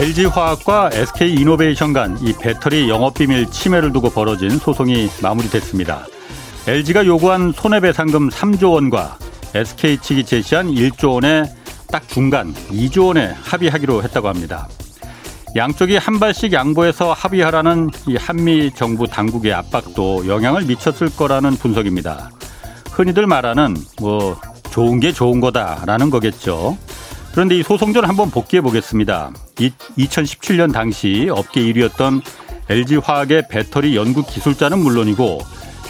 LG화학과 SK이노베이션 간 이 배터리 영업비밀 침해를 두고 벌어진 소송이 마무리됐습니다. LG가 요구한 손해배상금 3조 원과 SK 측이 제시한 1조 원의 딱 중간 2조 원에 합의하기로 했다고 합니다. 양쪽이 한 발씩 양보해서 합의하라는 이 한미 정부 당국의 압박도 영향을 미쳤을 거라는 분석입니다. 흔히들 말하는 뭐 좋은 게 좋은 거다라는 거겠죠. 그런데 이 소송전 한번 복귀해 보겠습니다. 2017년 당시 업계 1위였던 LG화학의 배터리 연구 기술자는 물론이고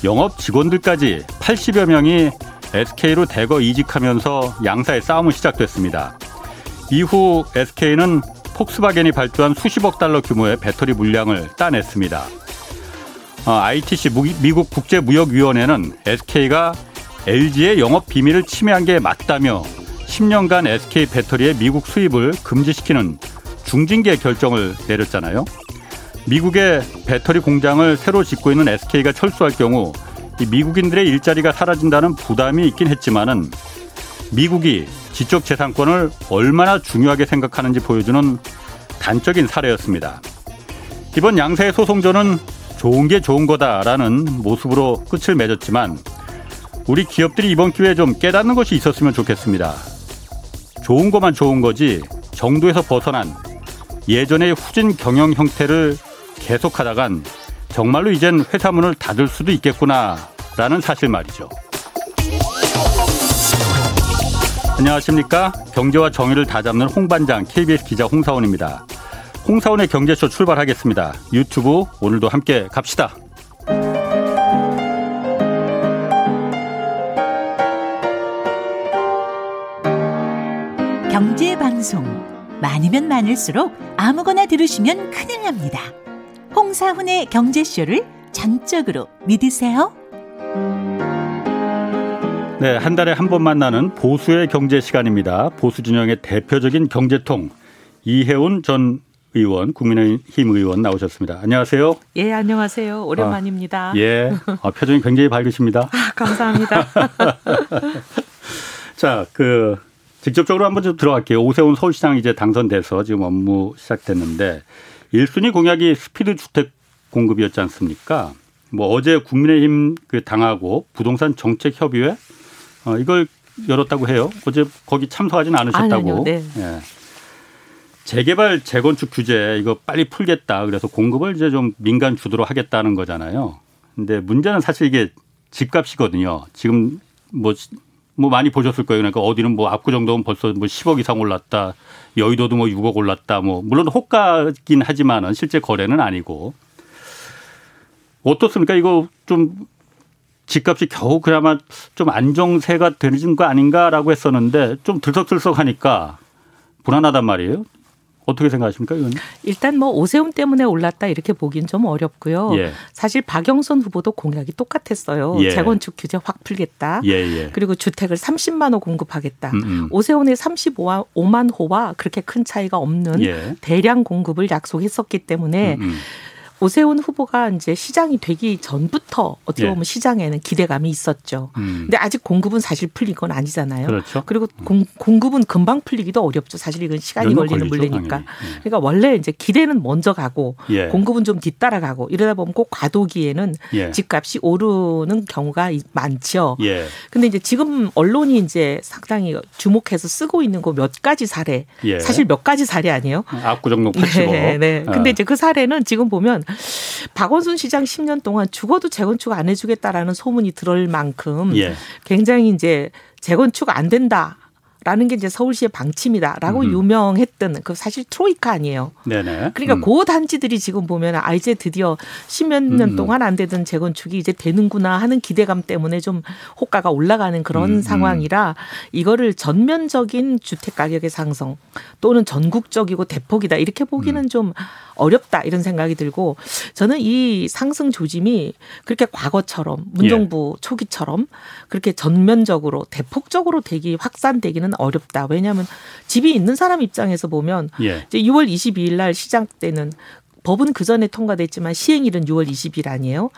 영업 직원들까지 80여 명이 SK로 대거 이직하면서 양사의 싸움은 시작됐습니다. 이후 SK는 폭스바겐이 발주한 수십억 달러 규모의 배터리 물량을 따냈습니다. ITC 어, 미국 국제무역위원회는 SK가 LG의 영업 비밀을 침해한 게 맞다며 10년간 SK 배터리의 미국 수입을 금지시키는 중징계 결정을 내렸잖아요. 미국의 배터리 공장을 새로 짓고 있는 SK가 철수할 경우 미국인들의 일자리가 사라진다는 부담이 있긴 했지만은 미국이 지적 재산권을 얼마나 중요하게 생각하는지 보여주는 단적인 사례였습니다. 이번 양사의 소송전은 좋은 게 좋은 거다라는 모습으로 끝을 맺었지만 우리 기업들이 이번 기회에 좀 깨닫는 것이 있었으면 좋겠습니다. 좋은 것만 좋은 거지 정도에서 벗어난 예전의 후진 경영 형태를 계속하다간 정말로 이젠 회사 문을 닫을 수도 있겠구나라는 사실 말이죠. 안녕하십니까. 경제와 정의를 다잡는 홍반장 KBS 기자 홍사원입니다. 홍사원의 경제쇼 출발하겠습니다. 유튜브 오늘도 함께 갑시다. 경제 방송 많으면 많을수록 아무거나 들으시면 큰일 납니다. 홍사훈의 경제쇼를 전적으로 믿으세요. 네, 한 달에 한 번 만나는 보수의 경제 시간입니다. 보수 진영의 대표적인 경제통 이혜훈 전 의원, 국민의힘 의원 나오셨습니다. 안녕하세요. 예, 안녕하세요. 오랜만입니다. 아, 예, 아, 표정이 굉장히 밝으십니다. 아, 감사합니다. 자, 그 직접적으로 한번 좀 들어갈게요. 오세훈 서울시장 이제 당선돼서 지금 업무 시작됐는데 1순위 공약이 스피드 주택 공급이었지 않습니까? 뭐 어제 국민의힘 그 당하고 부동산 정책 협의회 어, 이걸 열었다고 해요. 어제 거기 참석하지는 않으셨다고. 네. 예. 재개발 재건축 규제 이거 빨리 풀겠다. 그래서 공급을 이제 좀 민간 주도로 하겠다는 거잖아요. 근데 문제는 사실 이게 집값이거든요. 지금 뭐 뭐뭐 많이 보셨을 거예요. 그러니까 어디는 뭐 압구정동은 벌써 뭐 10억 이상 올랐다. 여의도도 뭐 6억 올랐다. 뭐 물론 호가긴 하지만은 실제 거래는 아니고 어떻습니까? 이거 좀 집값이 겨우 그나마 좀 안정세가 되는 거 아닌가라고 했었는데 좀 들썩들썩하니까 불안하단 말이에요. 어떻게 생각하십니까, 이건? 일단 뭐 오세훈 때문에 올랐다 이렇게 보긴 좀 어렵고요. 예. 사실 박영선 후보도 공약이 똑같았어요. 예. 재건축 규제 확 풀겠다. 예예. 예. 그리고 주택을 30만 호 공급하겠다. 음음. 음. 오세훈의 35만 호와 그렇게 큰 차이가 없는 예. 대량 공급을 약속했었기 때문에 음음. 음. 오세훈 후보가 이제 시장이 되기 전부터 어떻게 예. 보면 예. 시장에는 기대감이 있었죠. 음. 근데 아직 공급은 사실 풀린 건 아니잖아요. 그렇죠. 그리고 음. 공, 공급은 금방 풀리기도 어렵죠. 사실 이건 시간이 걸리는 물리니까. 예. 그러니까 원래 이제 기대는 먼저 가고 예. 공급은 좀 뒤따라가고 이러다 보면 꼭 과도기에는 예. 집값이 오르는 경우가 많죠. 예. 근데 이제 지금 언론이 이제 상당히 주목해서 쓰고 있는 거 몇 가지 사례. 예. 사실 몇 가지 사례 아니에요? 압구정동 85. 네, 네. 근데 어. 이제 그 사례는 지금 보면 박원순 시장 10년 동안 죽어도 재건축 안 해주겠다라는 소문이 들을 만큼 예. 굉장히 이제 재건축 안 된다. 라는 게 이제 서울시의 방침이다라고 음. 유명했던 그 사실 트로이카 아니에요. 네네. 그러니까 음. 고 단지들이 지금 보면 아 이제 드디어 십몇 년 음. 동안 안 되던 재건축이 이제 되는구나 하는 기대감 때문에 좀 호가가 올라가는 그런. 상황이라 이거를 전면적인 주택 가격의 상승 또는 전국적이고 대폭이다 이렇게 보기는 음. 좀 어렵다 이런 생각이 들고 저는 이 상승 조짐이 그렇게 과거처럼 문정부 예. 초기처럼 그렇게 전면적으로 대폭적으로 되기 확산되기는 어렵다. 왜냐하면 집이 있는 사람 입장에서 보면 예. 이제 6월 22일 날 시장 때는 법은 그 전에 통과됐지만 시행일은 6월 20일 아니에요.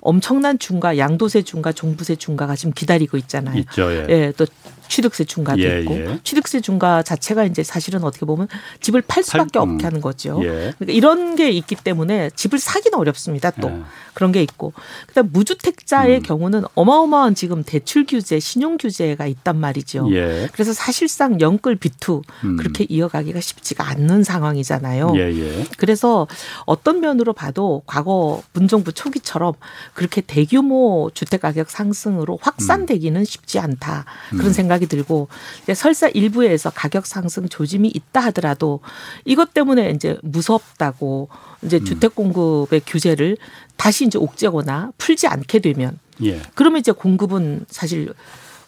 엄청난 중과 양도세 중과 종부세 중과가 지금 기다리고 있잖아요. 있죠. 예. 예. 또 취득세 중과도 예, 있고 예. 취득세 중과 자체가 이제 사실은 어떻게 보면 집을 팔 수밖에 팔, 음. 없게 하는 거죠. 예. 그러니까 이런 게 있기 때문에 집을 사기는 어렵습니다. 또 예. 그런 게 있고 그다음 무주택자의 음. 경우는 어마어마한 지금 대출 규제, 신용 규제가 있단 말이죠. 예. 그래서 사실상 영끌 비투 음. 그렇게 이어가기가 쉽지가 않는 상황이잖아요. 예, 그래서 어떤 면으로 봐도 과거 문정부 초기처럼 그렇게 대규모 주택 가격 상승으로 확산되기는 쉽지 않다 그런 음. 생각이 들고 설사 일부에서 가격 상승 조짐이 있다 하더라도 이것 때문에 이제 무섭다고 이제 음. 주택 공급의 규제를 다시 이제 옥죄거나 풀지 않게 되면 예. 그러면 이제 공급은 사실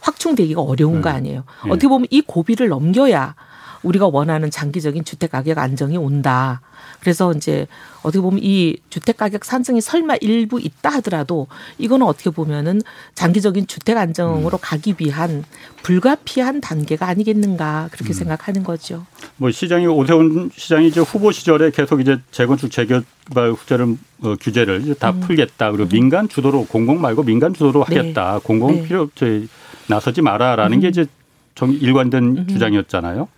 확충되기가 어려운 음. 거 아니에요. 예. 어떻게 보면 이 고비를 넘겨야 우리가 원하는 장기적인 주택 가격 안정이 온다. 그래서 이제 어떻게 보면 이 주택 가격 상승이 설마 일부 있다 하더라도 이거는 어떻게 보면은 장기적인 주택 안정으로 음. 가기 위한 불가피한 단계가 아니겠는가 그렇게 음. 생각하는 거죠. 뭐 시장이 오세훈 시장이 이제 후보 시절에 계속 이제 재건축 재개발 후제를 어, 규제를 다 음. 풀겠다 그리고 음. 민간 주도로 공공 말고 민간 주도로 네. 하겠다 네. 공공 네. 필요 저희 나서지 마라라는 게 음. 이제 정 일관된 음. 주장이었잖아요.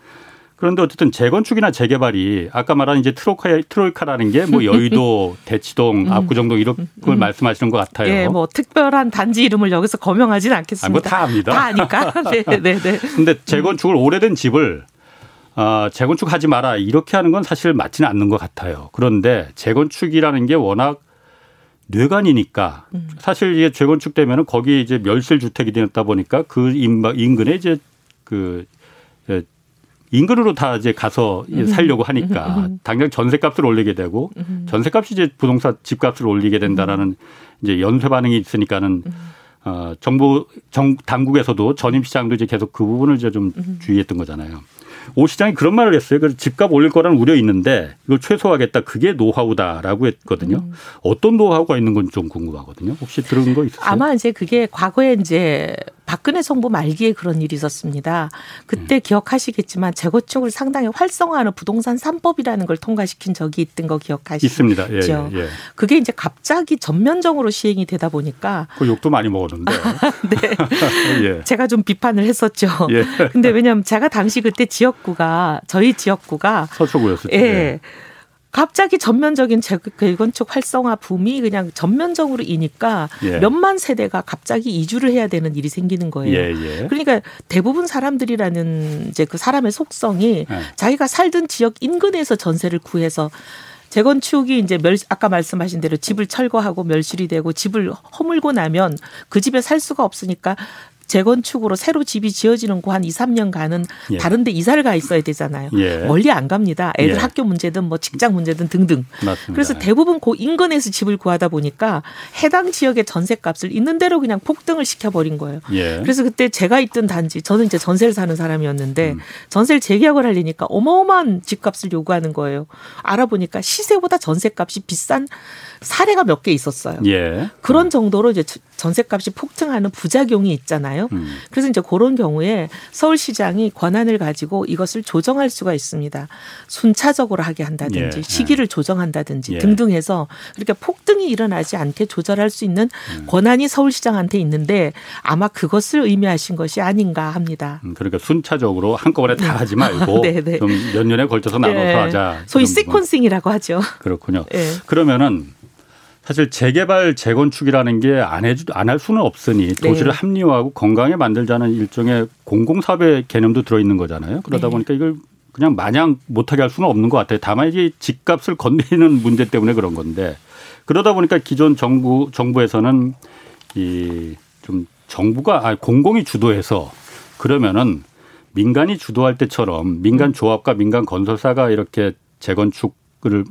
그런데 어쨌든 재건축이나 재개발이 아까 말한 이제 트로카 트로이카라는 게 뭐 여의도, 대치동, 음. 압구정동 이런 걸 음. 말씀하시는 것 같아요. 예, 뭐 특별한 단지 이름을 여기서 거명하지는 않겠습니다. 아, 뭐다 압니다. 다 아니까. 네, 네, 네. 근데 재건축을 오래된 집을 아, 재건축하지 마라 이렇게 하는 건 사실 맞지는 않는 것 같아요. 그런데 재건축이라는 게 워낙 뇌관이니까 음. 사실 이게 재건축되면은 거기 이제 멸실 주택이 되었다 보니까 그 인근에 이제 그 인근으로 다 이제 가서 살려고 하니까 당장 전세값을 올리게 되고 전세값이 이제 부동산 집값을 올리게 된다라는 이제 연쇄 반응이 있으니까는 어 정부 정 당국에서도 전임 시장도 이제 계속 그 부분을 이제 좀 주의했던 거잖아요. 오 시장이 그런 말을 했어요. 그래서 집값 올릴 거라는 우려 있는데 이걸 최소화하겠다. 그게 노하우다라고 했거든요. 음. 어떤 노하우가 있는 건 좀 궁금하거든요. 혹시 들은 거 있으세요? 아마 이제 그게 과거에 이제 박근혜 정부 말기에 그런 일이 있었습니다. 그때 음. 기억하시겠지만 재건축을 상당히 활성화하는 부동산 3법이라는 걸 통과시킨 적이 있던 거 기억하시죠? 있습니다. 예, 예, 예. 그게 이제 갑자기 전면적으로 시행이 되다 보니까 그 욕도 많이 먹었는데. 네. 예. 제가 좀 비판을 했었죠. 예. 근데 왜냐하면 제가 당시 그때 지역구가 저희 지역구가 서초구였었죠. 예. 예. 갑자기 전면적인 재건축 활성화 붐이 그냥 전면적으로 이니까 예. 몇만 세대가 갑자기 이주를 해야 되는 일이 생기는 거예요. 예, 예. 그러니까 대부분 사람들이라는 이제 그 사람의 속성이 예. 자기가 살던 지역 인근에서 전세를 구해서 재건축이 이제 멸 아까 말씀하신 대로 집을 철거하고 멸실이 되고 집을 허물고 나면 그 집에 살 수가 없으니까 재건축으로 새로 집이 지어지는 거한 2, 3년간은 예. 다른 데 이사를 가 있어야 되잖아요. 예. 멀리 안 갑니다. 애들 예. 학교 문제든 뭐 직장 문제든 등등. 맞습니다. 그래서 대부분 그 인근에서 집을 구하다 보니까 해당 지역의 전세값을 있는 대로 그냥 폭등을 시켜버린 거예요. 예. 그래서 그때 제가 있던 단지 저는 이제 전세를 사는 사람이었는데 음. 전세를 재계약을 하려니까 어마어마한 집값을 요구하는 거예요. 알아보니까 시세보다 전세값이 비싼 사례가 몇 개 있었어요. 예. 그런 정도로 이제 전세값이 폭등하는 부작용이 있잖아요. 음. 그래서 이제 그런 경우에 서울시장이 권한을 가지고 이것을 조정할 수가 있습니다. 순차적으로 하게 한다든지 예. 시기를 조정한다든지 예. 등등 해서 그렇게 폭등이 일어나지 않게 조절할 수 있는 음. 권한이 서울시장한테 있는데 아마 그것을 의미하신 것이 아닌가 합니다. 음, 그러니까 순차적으로 한꺼번에 다 네. 하지 말고 네, 네. 좀몇 년에 걸쳐서 나눠서 네. 하자. 소위 시퀀싱이라고 하죠. 그렇군요. 네. 그러면은 사실 재개발 재건축이라는 게 안 해주 안할 수는 없으니 네. 도시를 네. 합리화하고 건강에 만들자는 일종의 공공사업의 개념도 들어 있는 거잖아요. 그러다 네. 보니까 이걸 그냥 마냥 못하게 할 수는 없는 것 같아요. 다만 이게 집값을 건드리는 문제 때문에 그런 건데 그러다 보니까 기존 정부 정부에서는 이 좀 정부가 아 공공이 주도해서 그러면은 민간이 주도할 때처럼 민간 조합과 민간 건설사가 이렇게 재건축을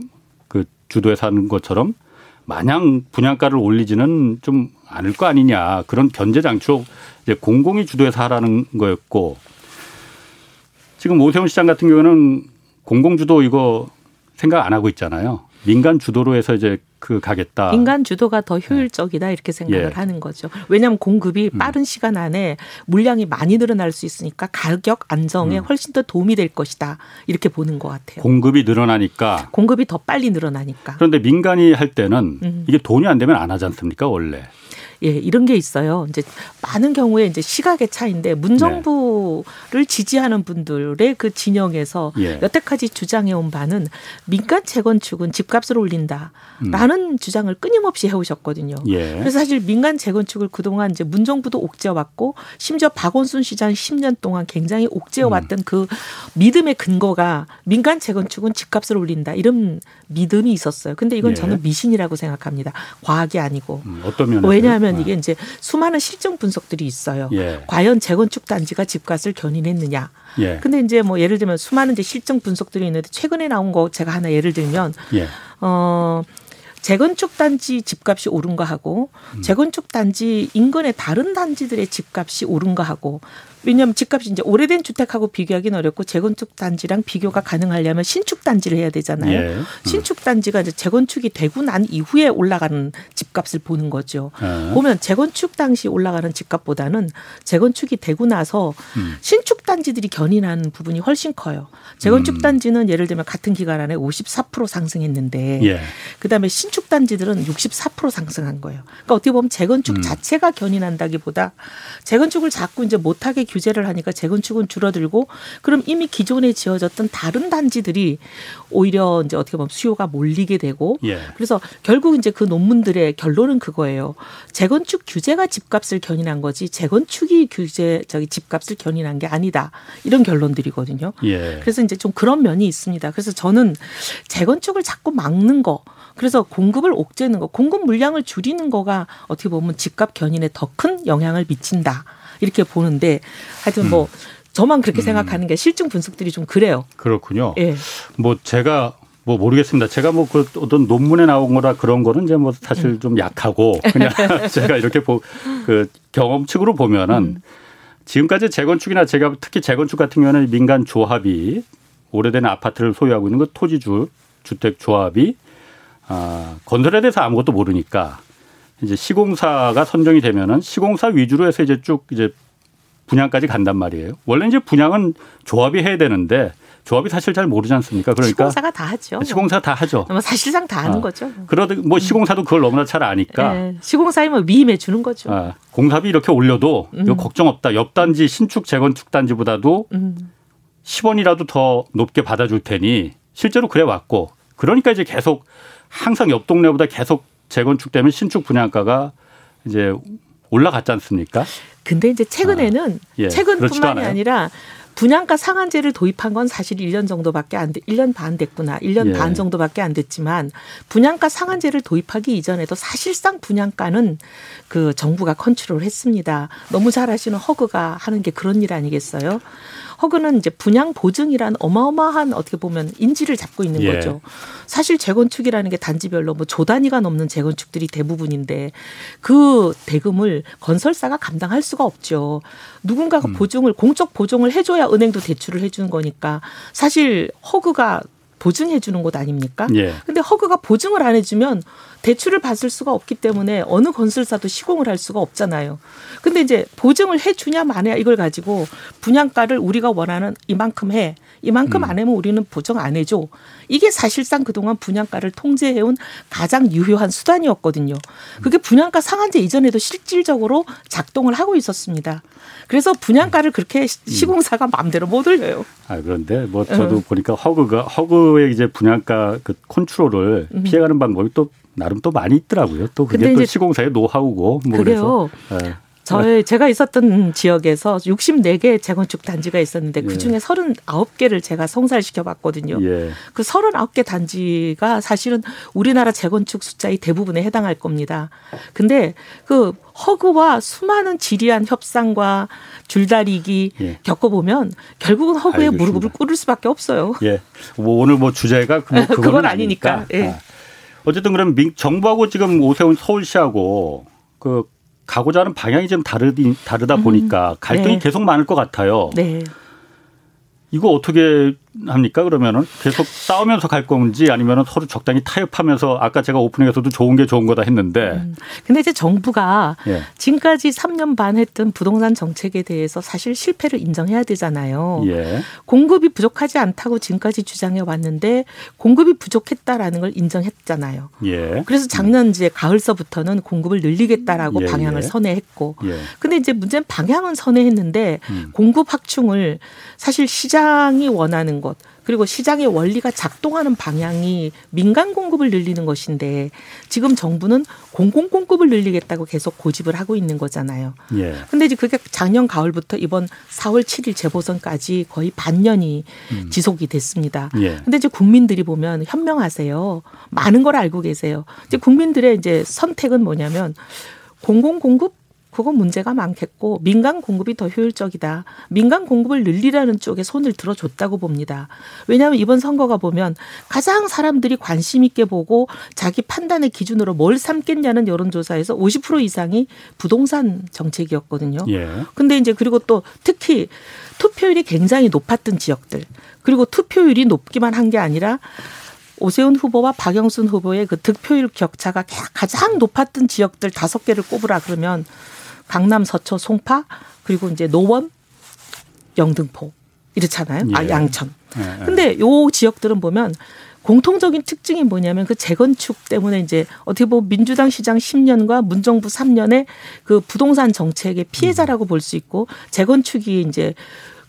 그 주도해서 하는 것처럼 마냥 분양가를 올리지는 좀 않을 거 아니냐 그런 견제 장치로 이제 공공이 주도해서 하라는 거였고 지금 오세훈 시장 같은 경우는 공공 주도 이거 생각 안 하고 있잖아요. 민간 주도로 해서 이제 그 가겠다. 민간 주도가 더 효율적이다 이렇게 생각을 예. 하는 거죠. 왜냐하면 공급이 음. 빠른 시간 안에 물량이 많이 늘어날 수 있으니까 가격 안정에 음. 훨씬 더 도움이 될 것이다 이렇게 보는 것 같아요. 공급이 늘어나니까. 공급이 더 빨리 늘어나니까. 그런데 민간이 할 때는 음. 이게 돈이 안 되면 안 하지 않습니까 원래. 예, 이런 게 있어요. 이제 많은 경우에 이제 시각의 차이인데 문정부를 네. 지지하는 분들의 그 진영에서 예. 여태까지 주장해온 바는 민간 재건축은 집값을 올린다라는 음. 주장을 끊임없이 해오셨거든요. 예. 그래서 사실 민간 재건축을 그동안 이제 문정부도 옥죄어왔고 심지어 박원순 시장 10년 동안 굉장히 옥죄어왔던 음. 그 믿음의 근거가 민간 재건축은 집값을 올린다 이런 믿음이 있었어요. 근데 이건 예. 저는 미신이라고 생각합니다. 과학이 아니고. 음, 어떤 면에서? 왜냐하면 아. 이게 이제 수많은 실증 분석들이 있어요. 예. 과연 재건축 단지가 집값을 견인했느냐. 예. 근데 이제 뭐 예를 들면 수많은 이제 실증 분석들이 있는데 최근에 나온 거 제가 하나 예를 들면 예. 어 재건축 단지 집값이 오른 거 하고 음. 재건축 단지 인근의 다른 단지들의 집값이 오른 거 하고 왜냐하면 집값이 이제 오래된 주택하고 비교하기는 어렵고 재건축 단지랑 비교가 가능하려면 신축 단지를 해야 되잖아요. 예. 음. 신축 단지가 이제 재건축이 되고 난 이후에 올라가는 집값을 보는 거죠. 예. 보면 재건축 당시 올라가는 집값보다는 재건축이 되고 나서 음. 신축 단지들이 견인하는 부분이 훨씬 커요. 재건축 음. 단지는 예를 들면 같은 기간 안에 54% 상승했는데 예. 그다음에 신축 단지들은 64% 상승한 거예요. 그러니까 어떻게 보면 재건축 음. 자체가 견인한다기보다 재건축을 자꾸 이제 못하게 규제를 하니까 재건축은 줄어들고 그럼 이미 기존에 지어졌던 다른 단지들이 오히려 이제 어떻게 보면 수요가 몰리게 되고 예. 그래서 결국 이제 그 논문들의 결론은 그거예요. 재건축 규제가 집값을 견인한 거지 재건축이 규제 저기 집값을 견인한 게 아니다. 이런 결론들이거든요. 예. 그래서 이제 좀 그런 면이 있습니다. 그래서 저는 재건축을 자꾸 막는 거 그래서 공급을 옥죄는 거, 공급 물량을 줄이는 거가 어떻게 보면 집값 견인에 더 큰 영향을 미친다. 이렇게 보는데 하여튼 뭐 음. 저만 그렇게 음. 생각하는 게 실증 분석들이 좀 그래요. 그렇군요. 예. 뭐 제가 뭐 모르겠습니다. 제가 뭐 그 어떤 논문에 나온 거라 그런 거는 이제 뭐 사실 음. 좀 약하고 그냥 제가 이렇게 보, 그 경험칙으로 보면은 음. 지금까지 재건축이나 제가 특히 재건축 같은 경우는 민간 조합이 오래된 아파트를 소유하고 있는 그 토지주 주택 조합이 아, 건설에 대해서 아무것도 모르니까 이제 시공사가 선정이 되면은 시공사 위주로 해서 이제 쭉 이제 분양까지 간단 말이에요. 원래 이제 분양은 조합이 해야 되는데 조합이 사실 잘 모르지 않습니까? 그러니까 시공사가 다 하죠. 시공사 다 하죠. 뭐 사실상 다 하는 아. 거죠. 그러다 뭐 음. 시공사도 그걸 너무나 잘 아니까 네. 시공사이면 위임해 주는 거죠. 아, 공사비 이렇게 올려도 음. 이거 걱정 없다. 옆 단지 신축 재건축 단지보다도 음. 10원이라도 더 높게 받아줄 테니 실제로 그래 왔고 그러니까 이제 계속 항상 옆 동네보다 계속 재건축되면 신축 분양가가 이제 올라갔지 않습니까? 근데 이제 최근에는 아, 예, 최근뿐만이 아니라 분양가 상한제를 도입한 건 사실 1년 정도밖에 안 돼, 1년 반 됐구나. 1년 예. 반 정도밖에 안 됐지만 분양가 상한제를 도입하기 이전에도 사실상 분양가는 그 정부가 컨트롤 했습니다. 너무 잘 아시는 허그가 하는 게 그런 일 아니겠어요? 허그는 이제 분양 보증이란 어마어마한 어떻게 보면 인지를 잡고 있는 예. 거죠. 사실 재건축이라는 게 단지별로 뭐 조 단위가 넘는 재건축들이 대부분인데 그 대금을 건설사가 감당할 수가 없죠. 누군가가 음. 보증을 공적 보증을 해줘야 은행도 대출을 해주는 거니까 사실 허그가 보증해 주는 곳 아닙니까? 예. 근데 허그가 보증을 안 해주면 대출을 받을 수가 없기 때문에 어느 건설사도 시공을 할 수가 없잖아요. 근데 이제 보증을 해 주냐 마냐 이걸 가지고 분양가를 우리가 원하는 이만큼 해. 이만큼 음. 안 하면 우리는 보증 안 해줘. 이게 사실상 그동안 분양가를 통제해온 가장 유효한 수단이었거든요. 그게 분양가 상한제 이전에도 실질적으로 작동을 하고 있었습니다. 그래서 분양가를 그렇게 음. 시공사가 마음대로 못 올려요. 아 그런데 뭐 저도 어. 보니까 허그가 허그의 이제 분양가 그 컨트롤을 음. 피해가는 방법이 또 나름 또 많이 있더라고요. 또 그게 또 시공사의 노하우고 뭐 그래요. 그래서 예. 저희 제가 있었던 지역에서 64개 재건축 단지가 있었는데 그 중에 예. 39개를 제가 성사시켜 봤거든요. 예. 그 39개 단지가 사실은 우리나라 재건축 숫자의 대부분에 해당할 겁니다. 근데 그 허그와 수많은 지리한 협상과 줄다리기 예. 겪어보면 결국은 알겠습니다. 무릎을 꿇을 수밖에 없어요. 예. 뭐 오늘 뭐 주제가 뭐 그건 아니니까. 예. 아. 어쨌든 그럼 정부하고 지금 오세훈 서울시하고 그 가고자 하는 방향이 좀 다르디, 다르다 음. 보니까 갈등이 네. 계속 많을 것 같아요. 네. 이거 어떻게 합니까? 그러면은 계속 싸우면서 갈 건지 아니면은 서로 적당히 타협하면서 아까 제가 오프닝에서도 좋은 게 좋은 거다 했는데. 음. 근데 이제 정부가 예. 지금까지 3년 반 했던 부동산 정책에 대해서 사실 실패를 인정해야 되잖아요. 예. 공급이 부족하지 않다고 지금까지 주장해 왔는데 공급이 부족했다라는 걸 인정했잖아요. 예. 그래서 작년 이제 가을서부터는 공급을 늘리겠다라고 예. 방향을 예. 선회했고. 예. 근데 이제 문제는 방향은 선회했는데 음. 공급 확충을 사실 시장이 원하는 것 그리고 시장의 원리가 작동하는 방향이 민간 공급을 늘리는 것인데 지금 정부는 공공 공급을 늘리겠다고 계속 고집을 하고 있는 거잖아요. 예. 근데 이제 그게 작년 가을부터 이번 4월 7일 재보선까지 거의 반년이 음. 지속이 됐습니다. 예. 근데 이제 국민들이 보면 현명하세요. 많은 걸 알고 계세요. 이제 국민들의 이제 선택은 뭐냐면 공공 공급 그건 문제가 많겠고 민간 공급이 더 효율적이다. 민간 공급을 늘리라는 쪽에 손을 들어줬다고 봅니다. 왜냐하면 이번 선거가 보면 가장 사람들이 관심 있게 보고 자기 판단의 기준으로 뭘 삼겠냐는 여론조사에서 50% 이상이 부동산 정책이었거든요. 예. 근데 이제 그리고 또 특히 투표율이 굉장히 높았던 지역들 그리고 투표율이 높기만 한 게 아니라 오세훈 후보와 박영순 후보의 그 득표율 격차가 가장 높았던 지역들 다섯 개를 꼽으라 그러면 강남, 서초, 송파 그리고 이제 노원, 영등포 이렇잖아요. 아, 예. 아 양천. 예. 근데 요 지역들은 보면 공통적인 특징이 뭐냐면 그 재건축 때문에 이제 어떻게 보면 민주당 시장 10년과 문정부 3년의 그 부동산 정책의 피해자라고 볼 수 있고 재건축이 이제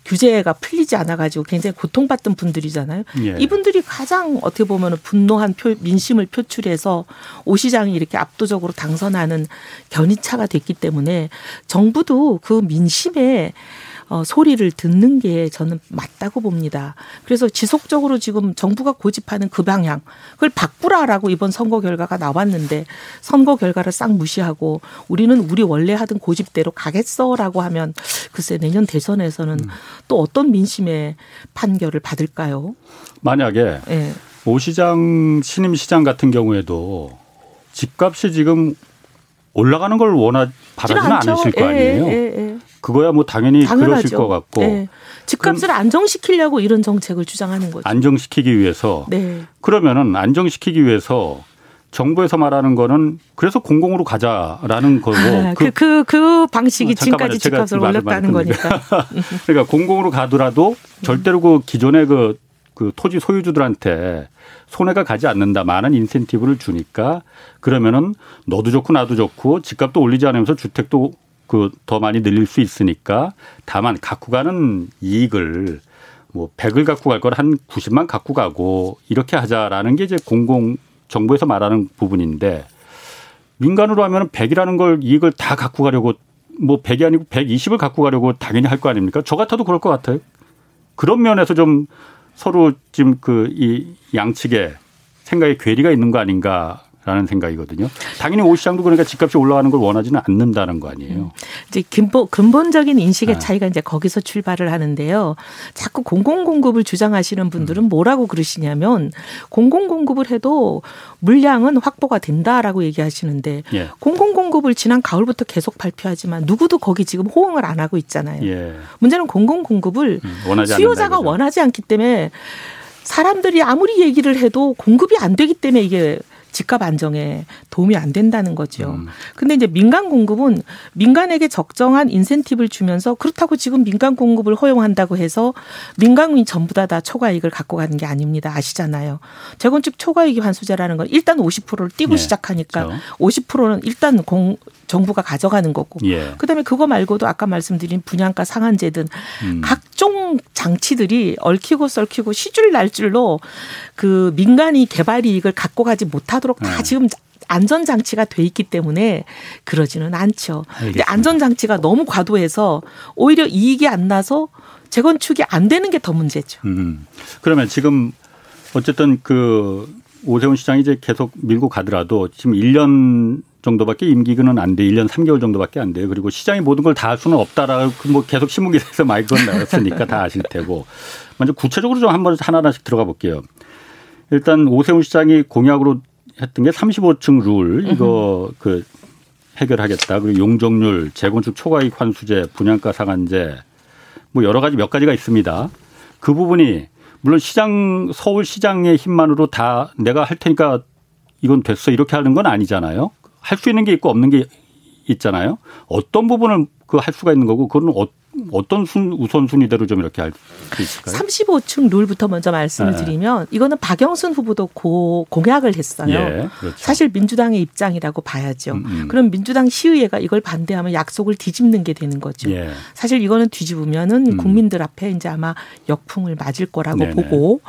규제가 풀리지 않아 가지고 굉장히 고통받던 분들이잖아요. 예. 이분들이 가장 어떻게 보면 분노한 표, 민심을 표출해서 오 시장이 이렇게 압도적으로 당선하는 견인차가 됐기 때문에 정부도 그 민심에 어, 소리를 듣는 게 저는 맞다고 봅니다. 그래서 지속적으로 지금 정부가 고집하는 그 방향 그걸 바꾸라라고 이번 선거 결과가 나왔는데 선거 결과를 싹 무시하고 우리는 우리 원래 하던 고집대로 가겠어라고 하면 글쎄 내년 대선에서는 음. 또 어떤 민심의 판결을 받을까요? 만약에 네. 오 시장 신임 시장 같은 경우에도 집값이 지금 올라가는 걸 원하 바라지는 않으실 거 예, 아니에요. 예, 예, 예. 그거야 뭐 당연히 당연하죠. 그러실 것 같고. 네. 집값을 안정시키려고 이런 정책을 주장하는 거죠. 안정시키기 위해서. 네. 그러면은 안정시키기 위해서 정부에서 말하는 거는 그래서 공공으로 가자라는 거고 아, 그, 그, 그 방식이 어, 지금까지 집값을 올렸다는 거니까. 그러니까 공공으로 가더라도 절대로 그 기존의 그, 그 토지 소유주들한테 손해가 가지 않는다. 많은 인센티브를 주니까 그러면은 너도 좋고 나도 좋고 집값도 올리지 않으면서 주택도 그 더 많이 늘릴 수 있으니까 다만 갖고 가는 이익을 뭐 100을 갖고 갈 걸 한 90만 갖고 가고 이렇게 하자라는 게 이제 공공 정부에서 말하는 부분인데 민간으로 하면 100이라는 걸 이익을 다 갖고 가려고 뭐 100이 아니고 120을 갖고 가려고 당연히 할 거 아닙니까? 저 같아도 그럴 것 같아요. 그런 면에서 좀 서로 지금 그 이 양측에 생각에 괴리가 있는 거 아닌가 라는 생각이거든요. 당연히 오 시장도 그러니까 집값이 올라가는 걸 원하지는 않는다는 거 아니에요. 음. 이제 근본, 근본적인 인식의 네. 차이가 이제 거기서 출발을 하는데요. 자꾸 공공공급을 주장하시는 분들은 음. 뭐라고 그러시냐면 공공공급을 해도 물량은 확보가 된다라고 얘기하시는데 예. 공공공급을 지난 가을부터 계속 발표하지만 누구도 거기 지금 호응을 안 하고 있잖아요. 예. 문제는 공공공급을 음, 수요자가 원하지 않기 때문에 사람들이 아무리 얘기를 해도 공급이 안 되기 때문에 이게 집값 안정에 도움이 안 된다는 거죠. 음. 근데 이제 민간 공급은 민간에게 적정한 인센티브를 주면서 그렇다고 지금 민간 공급을 허용한다고 해서 민간인 전부 다, 다 초과이익을 갖고 가는 게 아닙니다. 아시잖아요. 재건축 초과이익 환수제라는 건 일단 50%를 띄고 네. 시작하니까 그렇죠. 50%는 일단 공 정부가 가져가는 거고 예. 그다음에 그거 말고도 아까 말씀드린 분양가 상한제 등 음. 각 종 장치들이 얽히고 썰히고 시줄 날줄로 그 민간이 개발 이익을 갖고 가지 못하도록 다 네. 지금 안전 장치가 돼 있기 때문에 그러지는 않죠. 알겠습니다. 근데 안전 장치가 너무 과도해서 오히려 이익이 안 나서 재건축이 안 되는 게 더 문제죠. 음. 그러면 지금 어쨌든 그 오세훈 시장이 이제 계속 밀고 가더라도 지금 1년 정도밖에 임기근은 안 돼. 1년 3개월 정도밖에 안 돼요. 그리고 시장이 모든 걸 다 할 수는 없다라고 뭐 계속 신문기사에서 많이 그건 나왔으니까 다 아실 테고. 먼저 구체적으로 좀 한번 하나하나씩 들어가 볼게요. 일단 오세훈 시장이 공약으로 했던 게 35층 룰 이거 그 해결하겠다. 그리고 용적률, 재건축 초과이익 환수제, 분양가 상한제 뭐 여러 가지 몇 가지가 있습니다. 그 부분이 물론 시장 서울 시장의 힘만으로 다 내가 할 테니까 이건 됐어 이렇게 하는 건 아니잖아요. 할 수 있는 게 있고 없는 게 있잖아요. 어떤 부분을 그 할 수가 있는 거고 그거는 어, 어떤 순, 우선순위대로 좀 이렇게 할 수 있을까요? 35층 룰부터 먼저 말씀을 네. 드리면 이거는 박영순 후보도 고, 공약을 했어요. 예, 그렇죠. 사실 민주당의 입장이라고 봐야죠. 음, 음. 그럼 민주당 시의회가 이걸 반대하면 약속을 뒤집는 게 되는 거죠. 예. 사실 이거는 뒤집으면은 음. 국민들 앞에 이제 아마 역풍을 맞을 거라고 네네. 보고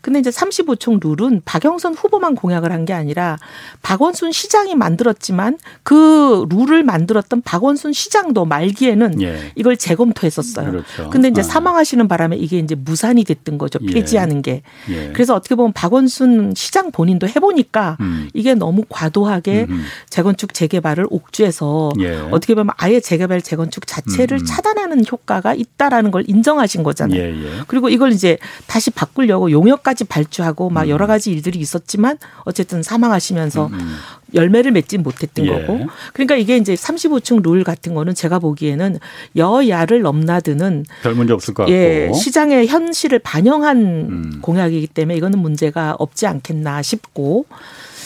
근데 이제 35층 룰은 박영선 후보만 공약을 한 게 아니라 박원순 시장이 만들었지만 그 룰을 만들었던 박원순 시장도 말기에는 예. 이걸 재검토했었어요. 그렇죠. 근데 이제 아. 사망하시는 바람에 이게 이제 무산이 됐던 거죠. 예. 폐지하는 예. 게. 예. 그래서 어떻게 보면 박원순 시장 본인도 해보니까 음. 이게 너무 과도하게 음음. 재건축 재개발을 옥주해서 예. 어떻게 보면 아예 재개발 재건축 자체를 음음. 차단하는 효과가 있다라는 걸 인정하신 거잖아요. 예, 그리고 이걸 이제 다시 바꾸려고 용역 까지 발주하고 막 음. 여러 가지 일들이 있었지만 어쨌든 사망하시면서 음, 음. 열매를 맺지 못했던 예. 거고. 그러니까 이게 이제 35층 룰 같은 거는 제가 보기에는 여야를 넘나드는 별 문제 없을 것 예, 같고. 예, 시장의 현실을 반영한 음. 공약이기 때문에 이거는 문제가 없지 않겠나 싶고.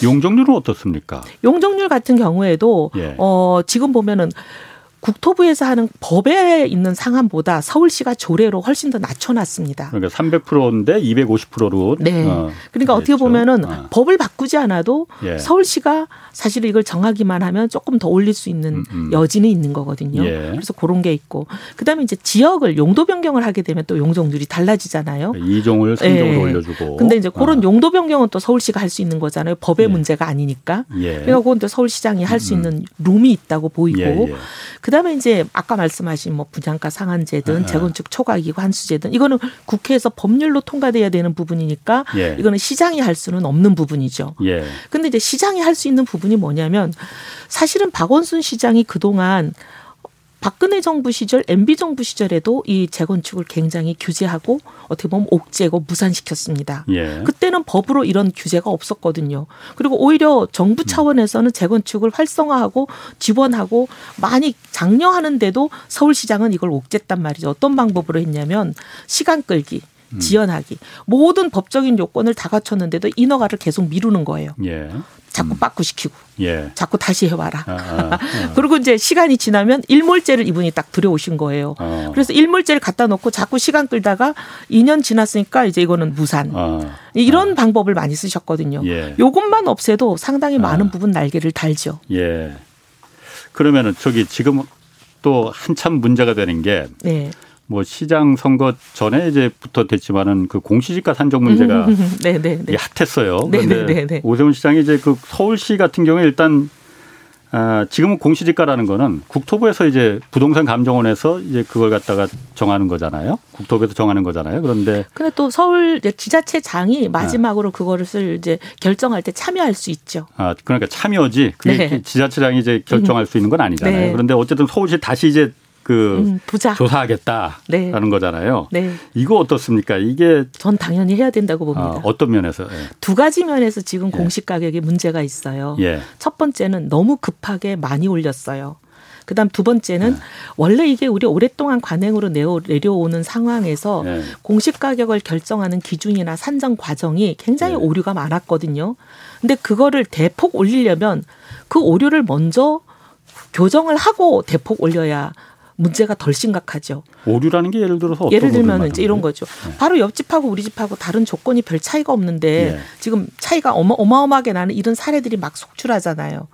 용적률은 어떻습니까? 용적률 같은 경우에도 예. 어 지금 보면은 국토부에서 하는 법에 있는 상한보다 서울시가 조례로 훨씬 더 낮춰놨습니다. 그러니까 300%인데 250%로. 네. 어, 그러니까 어떻게 보면은 어. 법을 바꾸지 않아도 예. 서울시가 사실 이걸 정하기만 하면 조금 더 올릴 수 있는 음, 음. 여지는 있는 거거든요. 예. 그래서 그런 게 있고 그다음에 이제 지역을 용도 변경을 하게 되면 또 용적률이 달라지잖아요. 2종을 3종으로 예. 올려주고. 근데 이제 그런 어. 용도 변경은 또 서울시가 할 수 있는 거잖아요. 법의 예. 문제가 아니니까. 예. 그러니까 그건 또 서울시장이 할수 음, 음. 있는 룸이 있다고 보이고. 예, 그다음에 이제 아까 말씀하신 뭐 분양가 상한제든 아. 재건축 초과이익 환수제든 이거는 국회에서 법률로 통과돼야 되는 부분이니까 예. 이거는 시장이 할 수는 없는 부분이죠. 예. 근데 이제 시장이 할 수 있는 부분이 뭐냐면 사실은 박원순 시장이 그동안 박근혜 정부 시절, MB 정부 시절에도 이 재건축을 굉장히 규제하고 어떻게 보면 옥죄고 무산시켰습니다. 예. 그때는 법으로 이런 규제가 없었거든요. 그리고 오히려 정부 음. 차원에서는 재건축을 활성화하고 지원하고 많이 장려하는데도 서울시장은 이걸 옥죄단 말이죠. 어떤 방법으로 했냐면 시간 끌기. 음. 지연하기 모든 법적인 요건을 다 갖췄는데도 인허가를 계속 미루는 거예요. 예. 자꾸 음. 빠꾸시키고 예. 자꾸 다시 해와라. 아, 아, 아. 그리고 이제 시간이 지나면 일몰제를 이분이 딱 들여오신 거예요. 아. 그래서 일몰제를 갖다 놓고 자꾸 시간 끌다가 2년 지났으니까 이제 이거는 무산. 아. 이런 아. 방법을 많이 쓰셨거든요. 예. 요것만 없애도 상당히 많은 부분 날개를 달죠. 예. 그러면은 저기 지금 또 한참 문제가 되는 게 네. 뭐 시장 선거 전에 이제부터 됐지만은 그 공시지가 산정 문제가 네, 네, 네. 핫했어요. 그런데 오세훈 시장이 이제 그 서울시 같은 경우에 일단 아, 지금은 공시지가라는 거는 국토부에서 이제 부동산 감정원에서 이제 그걸 갖다가 정하는 거잖아요. 국토부에서 정하는 거잖아요. 그런데 근데 또 서울 지자체장이 마지막으로 아. 그거를 이제 결정할 때 참여할 수 있죠. 아, 그러니까 참여지. 그게 네. 지자체장이 이제 결정할 음. 수 있는 건 아니잖아요. 네. 그런데 어쨌든 서울시 다시 이제 그 음. 조사하겠다라는 네. 거잖아요. 네. 이거 어떻습니까? 이게 전 당연히 해야 된다고 봅니다. 아, 어떤 면에서? 예. 두 가지 면에서 지금 예. 공시 가격에 문제가 있어요. 예. 첫 번째는 너무 급하게 많이 올렸어요. 그다음 두 번째는 네. 원래 이게 우리 오랫동안 관행으로 내려오는 상황에서 네. 공시 가격을 결정하는 기준이나 산정 과정이 굉장히 네. 오류가 많았거든요. 근데 그거를 대폭 올리려면 그 오류를 먼저 교정을 하고 대폭 올려야 문제가 덜 심각하죠. 오류라는 게 예를 들어서 예를 들면 이제 이런 거죠. 네. 바로 옆집하고 우리 집하고 다른 조건이 별 차이가 없는데 네. 지금 차이가 어마, 어마어마하게 나는 이런 사례들이 막 속출하잖아요.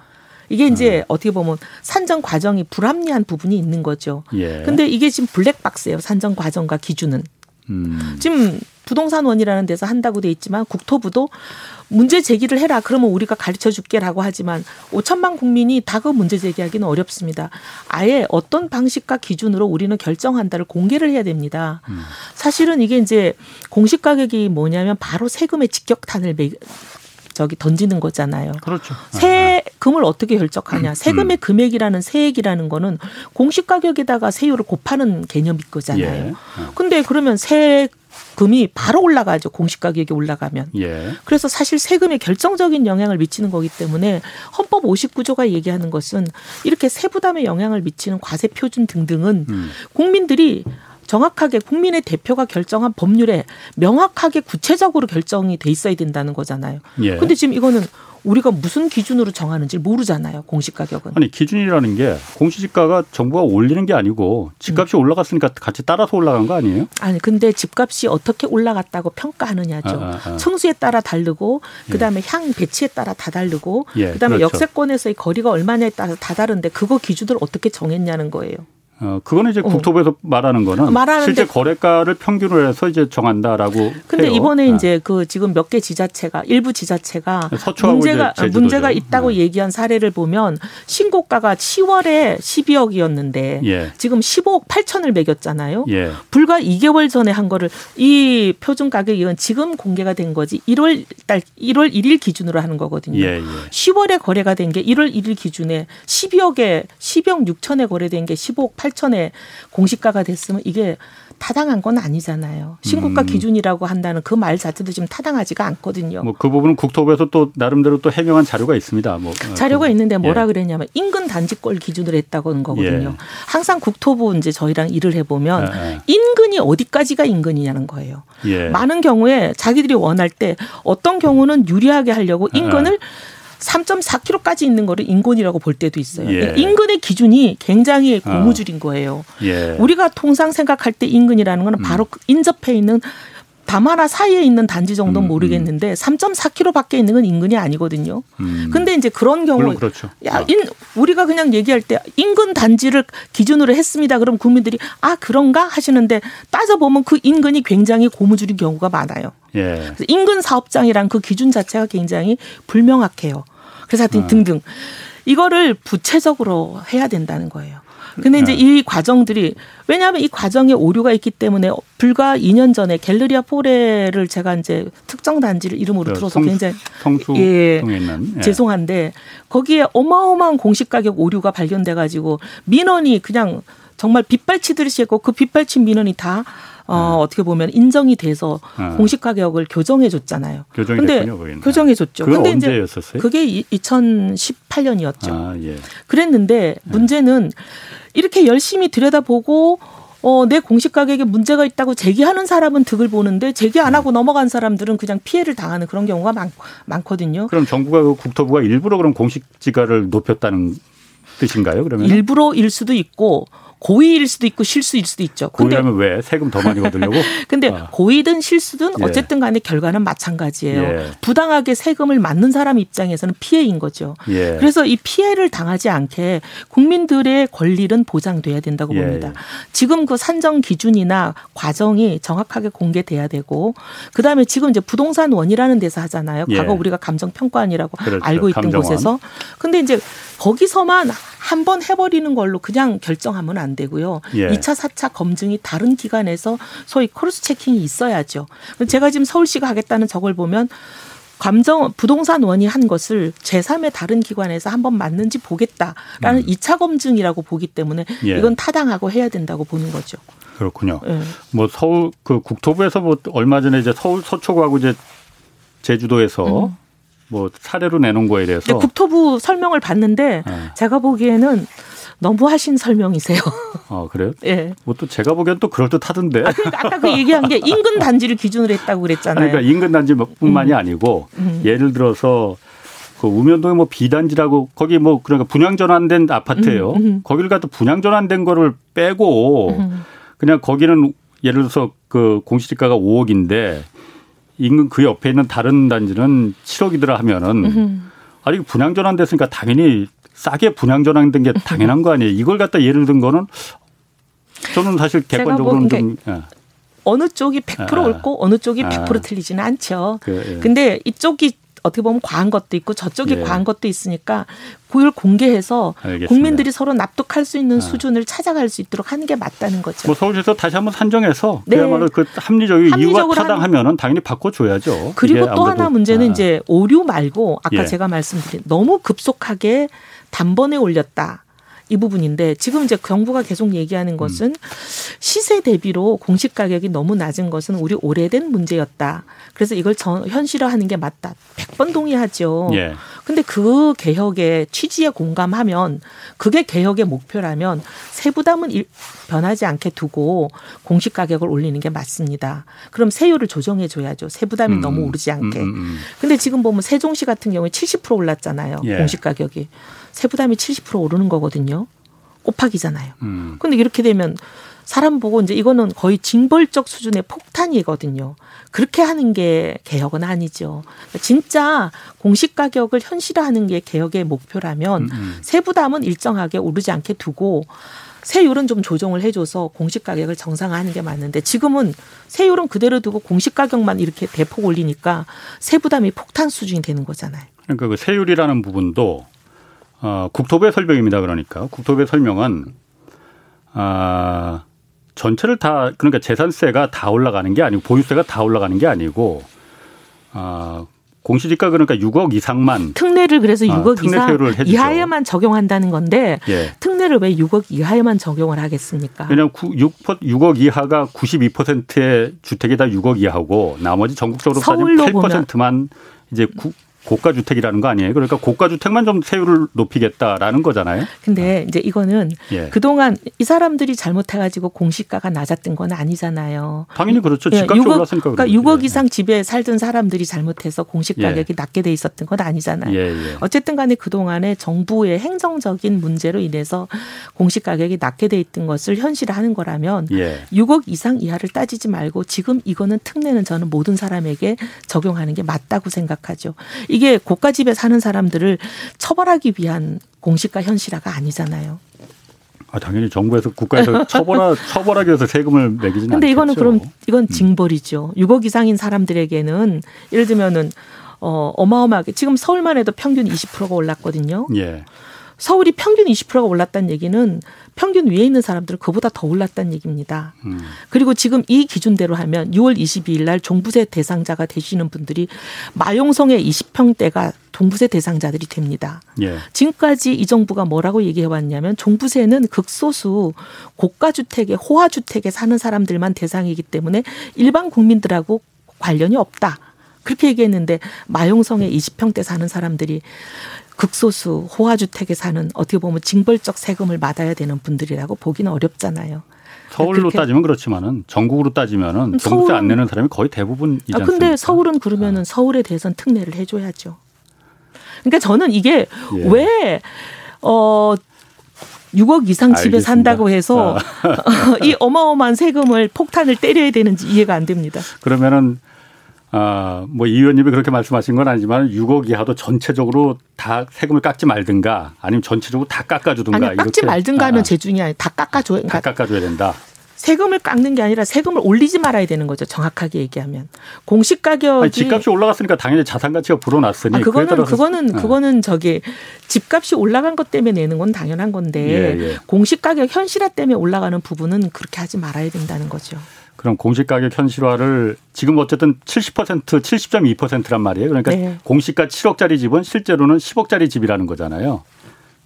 이게 이제 네. 어떻게 보면 산정 과정이 불합리한 부분이 있는 거죠. 예. 근데 이게 지금 블랙박스예요. 산정 과정과 기준은. 음. 지금 부동산원이라는 데서 한다고 돼 있지만 국토부도 문제 제기를 해라. 그러면 우리가 가르쳐 줄게라고 하지만 5천만 국민이 다 그 문제 제기하기는 어렵습니다. 아예 어떤 방식과 기준으로 우리는 결정한다를 공개를 해야 됩니다. 음. 사실은 이게 이제 공시 가격이 뭐냐면 바로 세금의 직격탄을 매, 저기 던지는 거잖아요. 그렇죠. 세금을 어떻게 결정하냐. 세금의 음. 금액이라는 세액이라는 거는 공시 가격에다가 세율을 곱하는 개념일 거잖아요. 예. 근데 그러면 세 금이 바로 올라가죠. 공시 가격이 올라가면. 예. 그래서 사실 세금에 결정적인 영향을 미치는 거기 때문에 헌법 59조가 얘기하는 것은 이렇게 세부담에 영향을 미치는 과세 표준 등등은 음. 국민들이 정확하게 국민의 대표가 결정한 법률에 명확하게 구체적으로 결정이 돼 있어야 된다는 거잖아요. 예. 근데 지금 이거는 우리가 무슨 기준으로 정하는지 모르잖아요. 공시 가격은. 아니 기준이라는 게 공시지가가 정부가 올리는 게 아니고 집값이 음. 올라갔으니까 같이 따라서 올라간 거 아니에요? 아니 근데 집값이 어떻게 올라갔다고 평가하느냐죠. 아, 아, 아. 성수에 따라 다르고 그다음에 예. 향 배치에 따라 다 다르고 예, 그다음에 그렇죠. 역세권에서의 거리가 얼마냐에 따라 다 다른데 그거 기준을 어떻게 정했냐는 거예요. 어, 그거는 이제 어. 국토부에서 말하는 거는 실제 거래가를 평균으로 해서 이제 정한다라고. 근데 해요. 이번에 네. 이제 그 지금 몇 개 지자체가 일부 지자체가 문제가 문제가 있다고 네. 얘기한 사례를 보면 신고가가 10월에 12억이었는데 예. 지금 15억 8천을 매겼잖아요. 예. 불과 2개월 전에 한 거를 이 표준 가격은 지금 공개가 된 거지 1월 달 1월 1일 기준으로 하는 거거든요. 예, 예. 10월에 거래가 된 게 1월 1일 기준에 12억에 12억 6천에 거래된 게 15억 8 8천에 공시가가 됐으면 이게 타당한 건 아니잖아요. 신고가 음. 기준이라고 한다는 그 말 자체도 지금 타당하지가 않거든요. 뭐 그 부분은 국토부에서 또 나름대로 또 해명한 자료가 있습니다. 뭐 어, 자료가 그, 있는데 뭐라 예. 그랬냐면 인근 단지권 기준으로 했다고 하는 거거든요. 예. 항상 국토부 이제 저희랑 일을 해보면 예. 예. 인근이 어디까지가 인근이냐는 거예요. 예. 많은 경우에 자기들이 원할 때 어떤 경우는 유리하게 하려고 인근을 3.4km까지 있는 거를 인근이라고 볼 때도 있어요. 예. 인근의 기준이 굉장히 어. 고무줄인 거예요. 예. 우리가 통상 생각할 때 인근이라는 거는 바로 음. 인접해 있는 담하나 사이에 있는 단지 정도는 음, 음. 모르겠는데 3.4km밖에 있는 건 인근이 아니거든요. 음. 근데 이제 그런 경우 그렇죠. 야, 인, 우리가 그냥 얘기할 때 인근 단지를 기준으로 했습니다. 그럼 국민들이 아 그런가 하시는데 따져 보면 그 인근이 굉장히 고무줄인 경우가 많아요. 예. 인근 사업장이란 그 기준 자체가 굉장히 불명확해요. 그래서 하여튼 아. 등등 이거를 구체적으로 해야 된다는 거예요. 근데 이제 네. 이 과정들이 왜냐하면 이 과정에 오류가 있기 때문에 불과 2년 전에 갤러리아 포레를 제가 이제 특정 단지를 이름으로 들어서 성, 굉장히 성수 예, 예. 죄송한데 거기에 어마어마한 공시 가격 오류가 발견돼 가지고 민원이 그냥 정말 빗발치듯이 했고 그 빗발친 민원이 다 어, 네. 어떻게 보면 인정이 돼서 네. 공시 가격을 교정해 줬잖아요. 교정이 됐군요, 교정해 줬죠. 근데 언제였었어요? 그게 2018년이었죠. 아, 예. 그랬는데 네. 문제는 이렇게 열심히 들여다보고 어, 내 공시 가격에 문제가 있다고 제기하는 사람은 득을 보는데 제기 안 하고 넘어간 사람들은 그냥 피해를 당하는 그런 경우가 많, 많거든요. 그럼 정부가 그 국토부가 일부러 그럼 공시 지가를 높였다는 뜻인가요? 그러면 일부러일 수도 있고 고의일 수도 있고 실수일 수도 있죠. 고의하면 왜 세금 더 많이 거두려고? 근데 아. 고의든 실수든 예. 어쨌든 간에 결과는 마찬가지예요. 예. 부당하게 세금을 맞는 사람 입장에서는 피해인 거죠. 예. 그래서 이 피해를 당하지 않게 국민들의 권리는 보장돼야 된다고 예. 봅니다. 지금 그 산정 기준이나 과정이 정확하게 공개돼야 되고 그다음에 지금 이제 부동산 원이라는 데서 하잖아요. 예. 과거 우리가 감정 평가원이라고 그렇죠. 알고 있던 감정원. 곳에서. 근데 이제 거기서만 한 번 해버리는 걸로 그냥 결정하면 안 되고요. 예. 2차, 4차 검증이 다른 기관에서 소위 cross checking이 있어야죠. 제가 지금 서울시가 하겠다는 저걸 보면 감정 부동산 원이 한 것을 제3의 다른 기관에서 한번 맞는지 보겠다라는 음. 2차 검증이라고 보기 때문에 예. 이건 타당하고 해야 된다고 보는 거죠. 그렇군요. 예. 뭐 서울 그 국토부에서 뭐 얼마 전에 이제 서울 서초구하고 이제 제주도에서 음. 뭐 사례로 내놓은 거에 대해서 국토부 설명을 봤는데 네. 제가 보기에는 너무 하신 설명이세요. 아 그래요? 예. 네. 뭐또 제가 보기엔 또 그럴 듯하던데. 아, 그러니까 아까 그 얘기한 게 인근 단지를 기준으로 했다고 그랬잖아요. 그러니까 인근 단지뿐만이 음. 아니고 음. 예를 들어서 그 우면동에 뭐 비단지라고 거기 뭐 그러니까 분양 전환된 아파트예요. 음. 음. 거기를 갖다 분양 전환된 거를 빼고 음. 그냥 거기는 예를 들어서 그 공시지가가 5억인데 인근 그 옆에 있는 다른 단지는 7억이더라 하면은 음. 아니 분양 전환됐으니까 당연히 싸게 분양 전환된 게 당연한 거 아니에요. 이걸 갖다 예를 든 거는 저는 사실 객관적으로는 좀 예. 어느 쪽이 100% 아, 옳고 어느 쪽이 100% 아, 틀리지는 않죠. 그, 예. 근데 이쪽이 어떻게 보면 과한 것도 있고 저쪽이 예. 과한 것도 있으니까 그걸 공개해서 알겠습니다. 국민들이 서로 납득할 수 있는 아. 수준을 찾아갈 수 있도록 하는 게 맞다는 거죠. 뭐 서울시에서 다시 한번 산정해서 네. 그야말로 그 합리적인 이유가 타당하면은 당연히 바꿔줘야죠. 그리고 또 하나 문제는 아. 이제 오류 말고 아까 예. 제가 말씀드린 너무 급속하게 단번에 올렸다. 이 부분인데 지금 이제 정부가 계속 얘기하는 것은 음. 시세 대비로 공시 가격이 너무 낮은 것은 우리 오래된 문제였다. 그래서 이걸 전, 현실화하는 게 맞다. 100번 동의하죠. 예. 근데 그 개혁의 취지에 공감하면 그게 개혁의 목표라면 세부담은 변하지 않게 두고 공시 가격을 올리는 게 맞습니다. 그럼 세율을 조정해 줘야죠. 세부담이 음. 너무 오르지 않게. 음, 음, 음. 근데 지금 보면 세종시 같은 경우에 70% 올랐잖아요. 예. 공시 가격이. 세부담이 70% 오르는 거거든요. 곱하기잖아요. 음. 근데 이렇게 되면 사람 보고 이제 이거는 거의 징벌적 수준의 폭탄이거든요. 그렇게 하는 게 개혁은 아니죠. 진짜 공시 가격을 현실화하는 게 개혁의 목표라면 음, 음. 세부담은 일정하게 오르지 않게 두고 세율은 좀 조정을 해줘서 공시 가격을 정상화하는 게 맞는데 지금은 세율은 그대로 두고 공시 가격만 이렇게 대폭 올리니까 세부담이 폭탄 수준이 되는 거잖아요. 그러니까 그 세율이라는 부분도 어, 국토부의 설명입니다. 그러니까 국토부의 설명은 아 전체를 다 그러니까 재산세가 다 올라가는 게 아니고 보유세가 다 올라가는 게 아니고 아 공시지가 그러니까 6억 이상만 특례를 그래서 6억 아, 이상 이하에만 적용한다는 건데 예. 특례를 왜 6억 이하에만 적용을 하겠습니까? 왜냐하면 6, 6억 이하가 92%의 주택이 다 6억 이하고 나머지 전국적으로 따지면 8%만 이제 구, 고가 주택이라는 거 아니에요? 그러니까 고가 주택만 좀 세율을 높이겠다라는 거잖아요. 근데 이제 이거는 예. 그동안 이 사람들이 잘못해 가지고 공시가가 낮았던 건 아니잖아요. 당연히 그렇죠. 예, 집값이 6억, 올랐으니까 그러니까 6억 이상 집에 살던 사람들이 잘못해서 공시 가격이 예. 낮게 돼 있었던 건 아니잖아요. 예, 예. 어쨌든 간에 그동안에 정부의 행정적인 문제로 인해서 공시 가격이 낮게 돼 있던 것을 현실화하는 거라면 6억 예. 이상 이하를 따지지 말고 지금 이거는 특례는 저는 모든 사람에게 적용하는 게 맞다고 생각하죠. 이게 고가 집에 사는 사람들을 처벌하기 위한 공시가 현실화가 아니잖아요. 아, 당연히 정부에서 국가에서 처벌하, 처벌하기 위해서 세금을 매기지는 근데 이거는 그럼 이건 음. 징벌이죠. 음. 6억 이상인 사람들에게는 예를 들면은 어, 어마어마하게 지금 서울만 해도 평균 20%가 올랐거든요. 예. 서울이 평균 20%가 올랐다는 얘기는 평균 위에 있는 사람들은 그보다 더 올랐다는 얘기입니다. 음. 그리고 지금 이 기준대로 하면 6월 22일 날 종부세 대상자가 되시는 분들이 마용성의 20평대가 동부세 대상자들이 됩니다. 예. 지금까지 이 정부가 뭐라고 얘기해 왔냐면 종부세는 극소수 고가 주택에 호화 주택에 사는 사람들만 대상이기 때문에 일반 국민들하고 관련이 없다. 그렇게 얘기했는데 마용성에 20평대 사는 사람들이 극소수 호화주택에 사는 어떻게 보면 징벌적 세금을 받아야 되는 분들이라고 보기는 어렵잖아요. 서울로 따지면 그렇지만은 전국으로 따지면은 종부세 안 내는 사람이 거의 대부분이지 않습니까? 아, 근데 서울은 그러면은 아. 서울에 대해서는 특례를 해줘야죠. 그러니까 저는 이게 예. 왜 어. 6억 이상 집에 알겠습니다. 산다고 해서 아. 이 어마어마한 세금을 폭탄을 때려야 되는지 이해가 안 됩니다. 그러면은 아, 뭐 이 의원님이 그렇게 말씀하신 건 아니지만 6억 이하도 전체적으로 다 세금을 깎지 말든가 아니면 전체적으로 다 깎아주든가 아니, 깎지 말든가 하면 아, 제중이 아니 다 깎아줘야 다 깎아줘야 된다. 세금을 깎는 게 아니라 세금을 올리지 말아야 되는 거죠. 정확하게 얘기하면 공시 가격이 아니, 집값이 올라갔으니까 당연히 자산 가치가 불어났으니 아, 그거는 그거는 어. 그거는 저기 집값이 올라간 것 때문에 내는 건 당연한 건데 예, 예. 공시 가격 현실화 때문에 올라가는 부분은 그렇게 하지 말아야 된다는 거죠. 그럼 공시가격 현실화를 지금 어쨌든 70% 70.2%란 말이에요. 그러니까 네. 공시가 7억짜리 집은 실제로는 10억짜리 집이라는 거잖아요.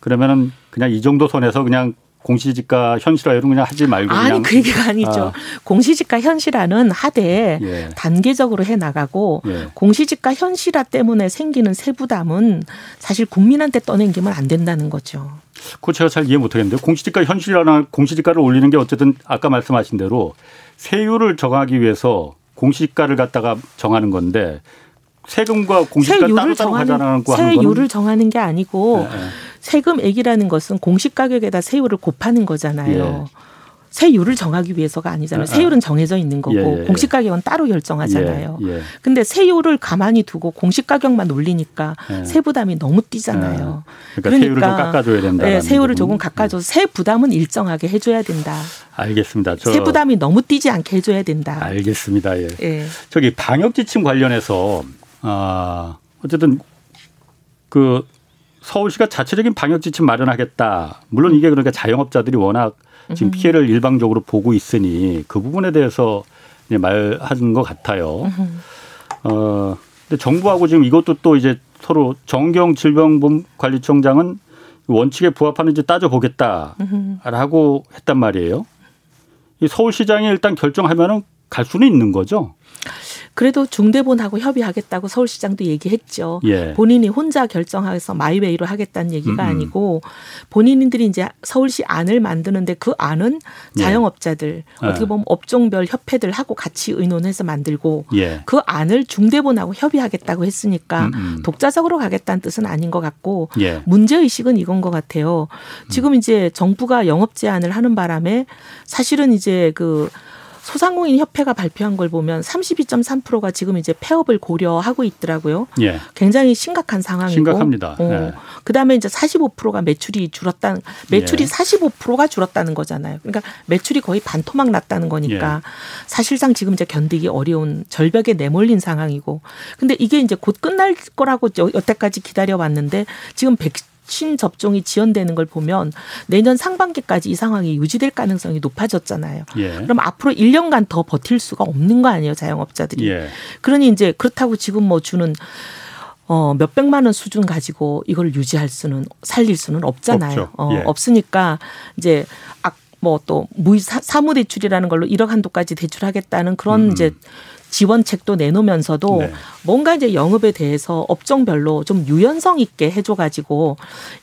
그러면은 그냥 이 정도 선에서 그냥 공시지가 현실화를 그냥 하지 말고 아니 그 얘기가 아니죠. 아. 공시지가 현실화는 하되 예. 단계적으로 해 나가고 예. 공시지가 현실화 때문에 생기는 세부담은 사실 국민한테 떠넘기면 안 된다는 거죠. 그거 제가 잘 이해 못하겠는데 공시지가 현실화나 공시지가를 올리는 게 어쨌든 아까 말씀하신 대로 세율을 정하기 위해서 공시가를 갖다가 정하는 건데 세금과 공시가 따로 따로 하자는 거 세율을 정하는 게 아니고 네, 네. 세금액이라는 것은 공시가격에다 세율을 곱하는 거잖아요. 예. 세율을 정하기 위해서가 아니잖아요. 아, 아. 세율은 정해져 있는 거고 예, 예, 예. 공시 가격은 따로 결정하잖아요. 예, 예. 근데 세율을 가만히 두고 공시 가격만 올리니까 예. 세부담이 너무 뛰잖아요. 그러니까, 그러니까, 세율을 좀 깎아줘야 된다. 네, 세율을 조금 깎아줘서 세 부담은 일정하게 해줘야 된다. 알겠습니다. 세 부담이 너무 뛰지 않게 해줘야 된다. 알겠습니다. 예. 예. 저기 방역 지침 관련해서 아 어쨌든 그 서울시가 자체적인 방역 지침 마련하겠다. 물론 이게 그러니까 자영업자들이 워낙 지금 피해를 일방적으로 보고 있으니 그 부분에 대해서 말하는 것 같아요. 어, 근데 정부하고 지금 이것도 또 이제 서로 정경 질병관리청장은 원칙에 부합하는지 따져보겠다라고 했단 말이에요. 이 서울시장이 일단 결정하면은 갈 수는 있는 거죠. 그래도 중대본하고 협의하겠다고 서울시장도 얘기했죠. 예. 본인이 혼자 결정해서 마이웨이로 하겠다는 얘기가 음음. 아니고 본인들이 이제 서울시 안을 만드는데 그 안은 예. 자영업자들 예. 어떻게 보면 업종별 협회들 하고 같이 의논해서 만들고 예. 그 안을 중대본하고 협의하겠다고 했으니까 음음. 독자적으로 가겠다는 뜻은 아닌 것 같고 예. 문제 의식은 이건 것 같아요. 지금 이제 정부가 영업 제한을 하는 바람에 사실은 이제 그 소상공인 협회가 발표한 걸 보면 32.3%가 지금 이제 폐업을 고려하고 있더라고요. 예. 굉장히 심각한 상황이고. 심각합니다. 어. 예. 그다음에 이제 45%가 매출이 줄었다는 매출이 예. 45%가 줄었다는 거잖아요. 그러니까 매출이 거의 반토막 났다는 거니까 예. 사실상 지금 이제 견디기 어려운 절벽에 내몰린 상황이고. 근데 이게 이제 곧 끝날 거라고 여태까지 기다려 왔는데 지금 백 백신 접종이 지연되는 걸 보면 내년 상반기까지 이 상황이 유지될 가능성이 높아졌잖아요. 예. 그럼 앞으로 1년간 더 버틸 수가 없는 거 아니에요, 자영업자들이. 예. 그러니 이제 그렇다고 지금 뭐 주는 어, 몇백만 원 수준 가지고 이걸 유지할 수는 살릴 수는 없잖아요. 어, 예. 없으니까 이제 뭐또 무이 사무 대출이라는 걸로 1억 한도까지 대출하겠다는 그런 음. 이제 지원책도 내놓으면서도 네. 뭔가 이제 영업에 대해서 업종별로 좀 유연성 있게 해줘가지고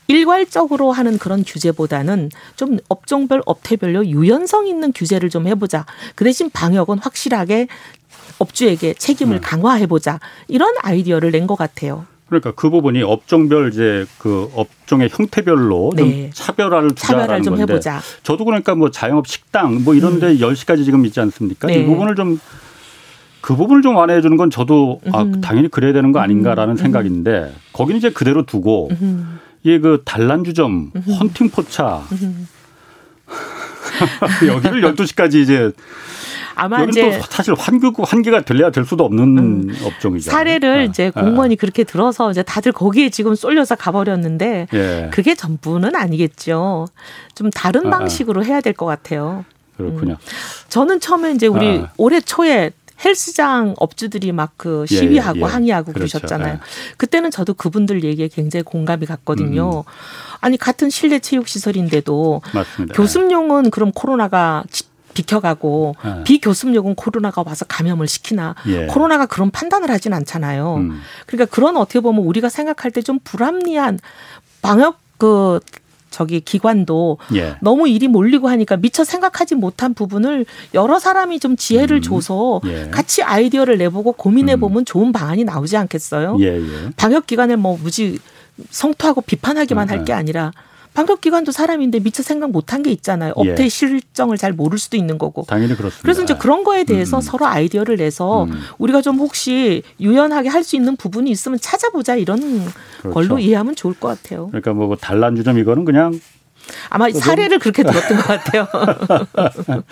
일괄적으로 하는 그런 규제보다는 좀 업종별 업태별로 유연성 있는 규제를 좀 해보자. 그 대신 방역은 확실하게 업주에게 책임을 네. 강화해보자. 이런 아이디어를 낸 것 같아요. 그러니까 그 부분이 업종별 이제 그 업종의 형태별로 네. 좀 차별화를 두자라는 좀 건데 해보자. 저도 그러니까 뭐 자영업 식당 뭐 이런데 음. 10시까지 지금 있지 않습니까? 네. 이 부분을 좀 그 부분을 좀 완화해 주는 건 저도 아, 당연히 그래야 되는 거 아닌가라는 생각인데 거기는 이제 그대로 두고 이게 그 단란주점, 헌팅 포차 여기를 12시까지 이제 아마 이제 사실 환기 환기가 될래야 될 수도 없는 음. 업종이죠. 사례를 네. 이제 공무원이 네. 그렇게 들어서 이제 다들 거기에 지금 쏠려서 가버렸는데 예. 그게 전부는 아니겠죠. 좀 다른 아, 아. 방식으로 해야 될 것 같아요. 그렇군요. 음. 저는 처음에 이제 우리 아. 올해 초에 헬스장 업주들이 막 그 시위하고 예, 예. 항의하고 그렇죠. 그러셨잖아요. 예. 그때는 저도 그분들 얘기에 굉장히 공감이 갔거든요. 음. 아니 같은 실내 체육 시설인데도 맞습니다. 교습용은 그럼 코로나가 비켜가고 네. 비교습용은 코로나가 와서 감염을 시키나 예. 코로나가 그런 판단을 하진 않잖아요. 음. 그러니까 그런 어떻게 보면 우리가 생각할 때 좀 불합리한 방역 그 저기 기관도 예. 너무 일이 몰리고 하니까 미처 생각하지 못한 부분을 여러 사람이 좀 지혜를 음. 줘서 예. 같이 아이디어를 내보고 고민해 보면 음. 좋은 방안이 나오지 않겠어요? 예, 예. 방역 기관을 뭐 무지 성토하고 비판하기만 음, 할게 네. 아니라 방역기관도 사람인데 미처 생각 못한 게 있잖아요. 업태 예. 실정을 잘 모를 수도 있는 거고. 당연히 그렇습니다. 그래서 이제 그런 거에 대해서 음. 서로 아이디어를 내서 음. 우리가 좀 혹시 유연하게 할 수 있는 부분이 있으면 찾아보자 이런 그렇죠. 걸로 이해하면 좋을 것 같아요. 그러니까 뭐 단란주 점 이거는 그냥 아마 사례를 그렇게 들었던 것 같아요.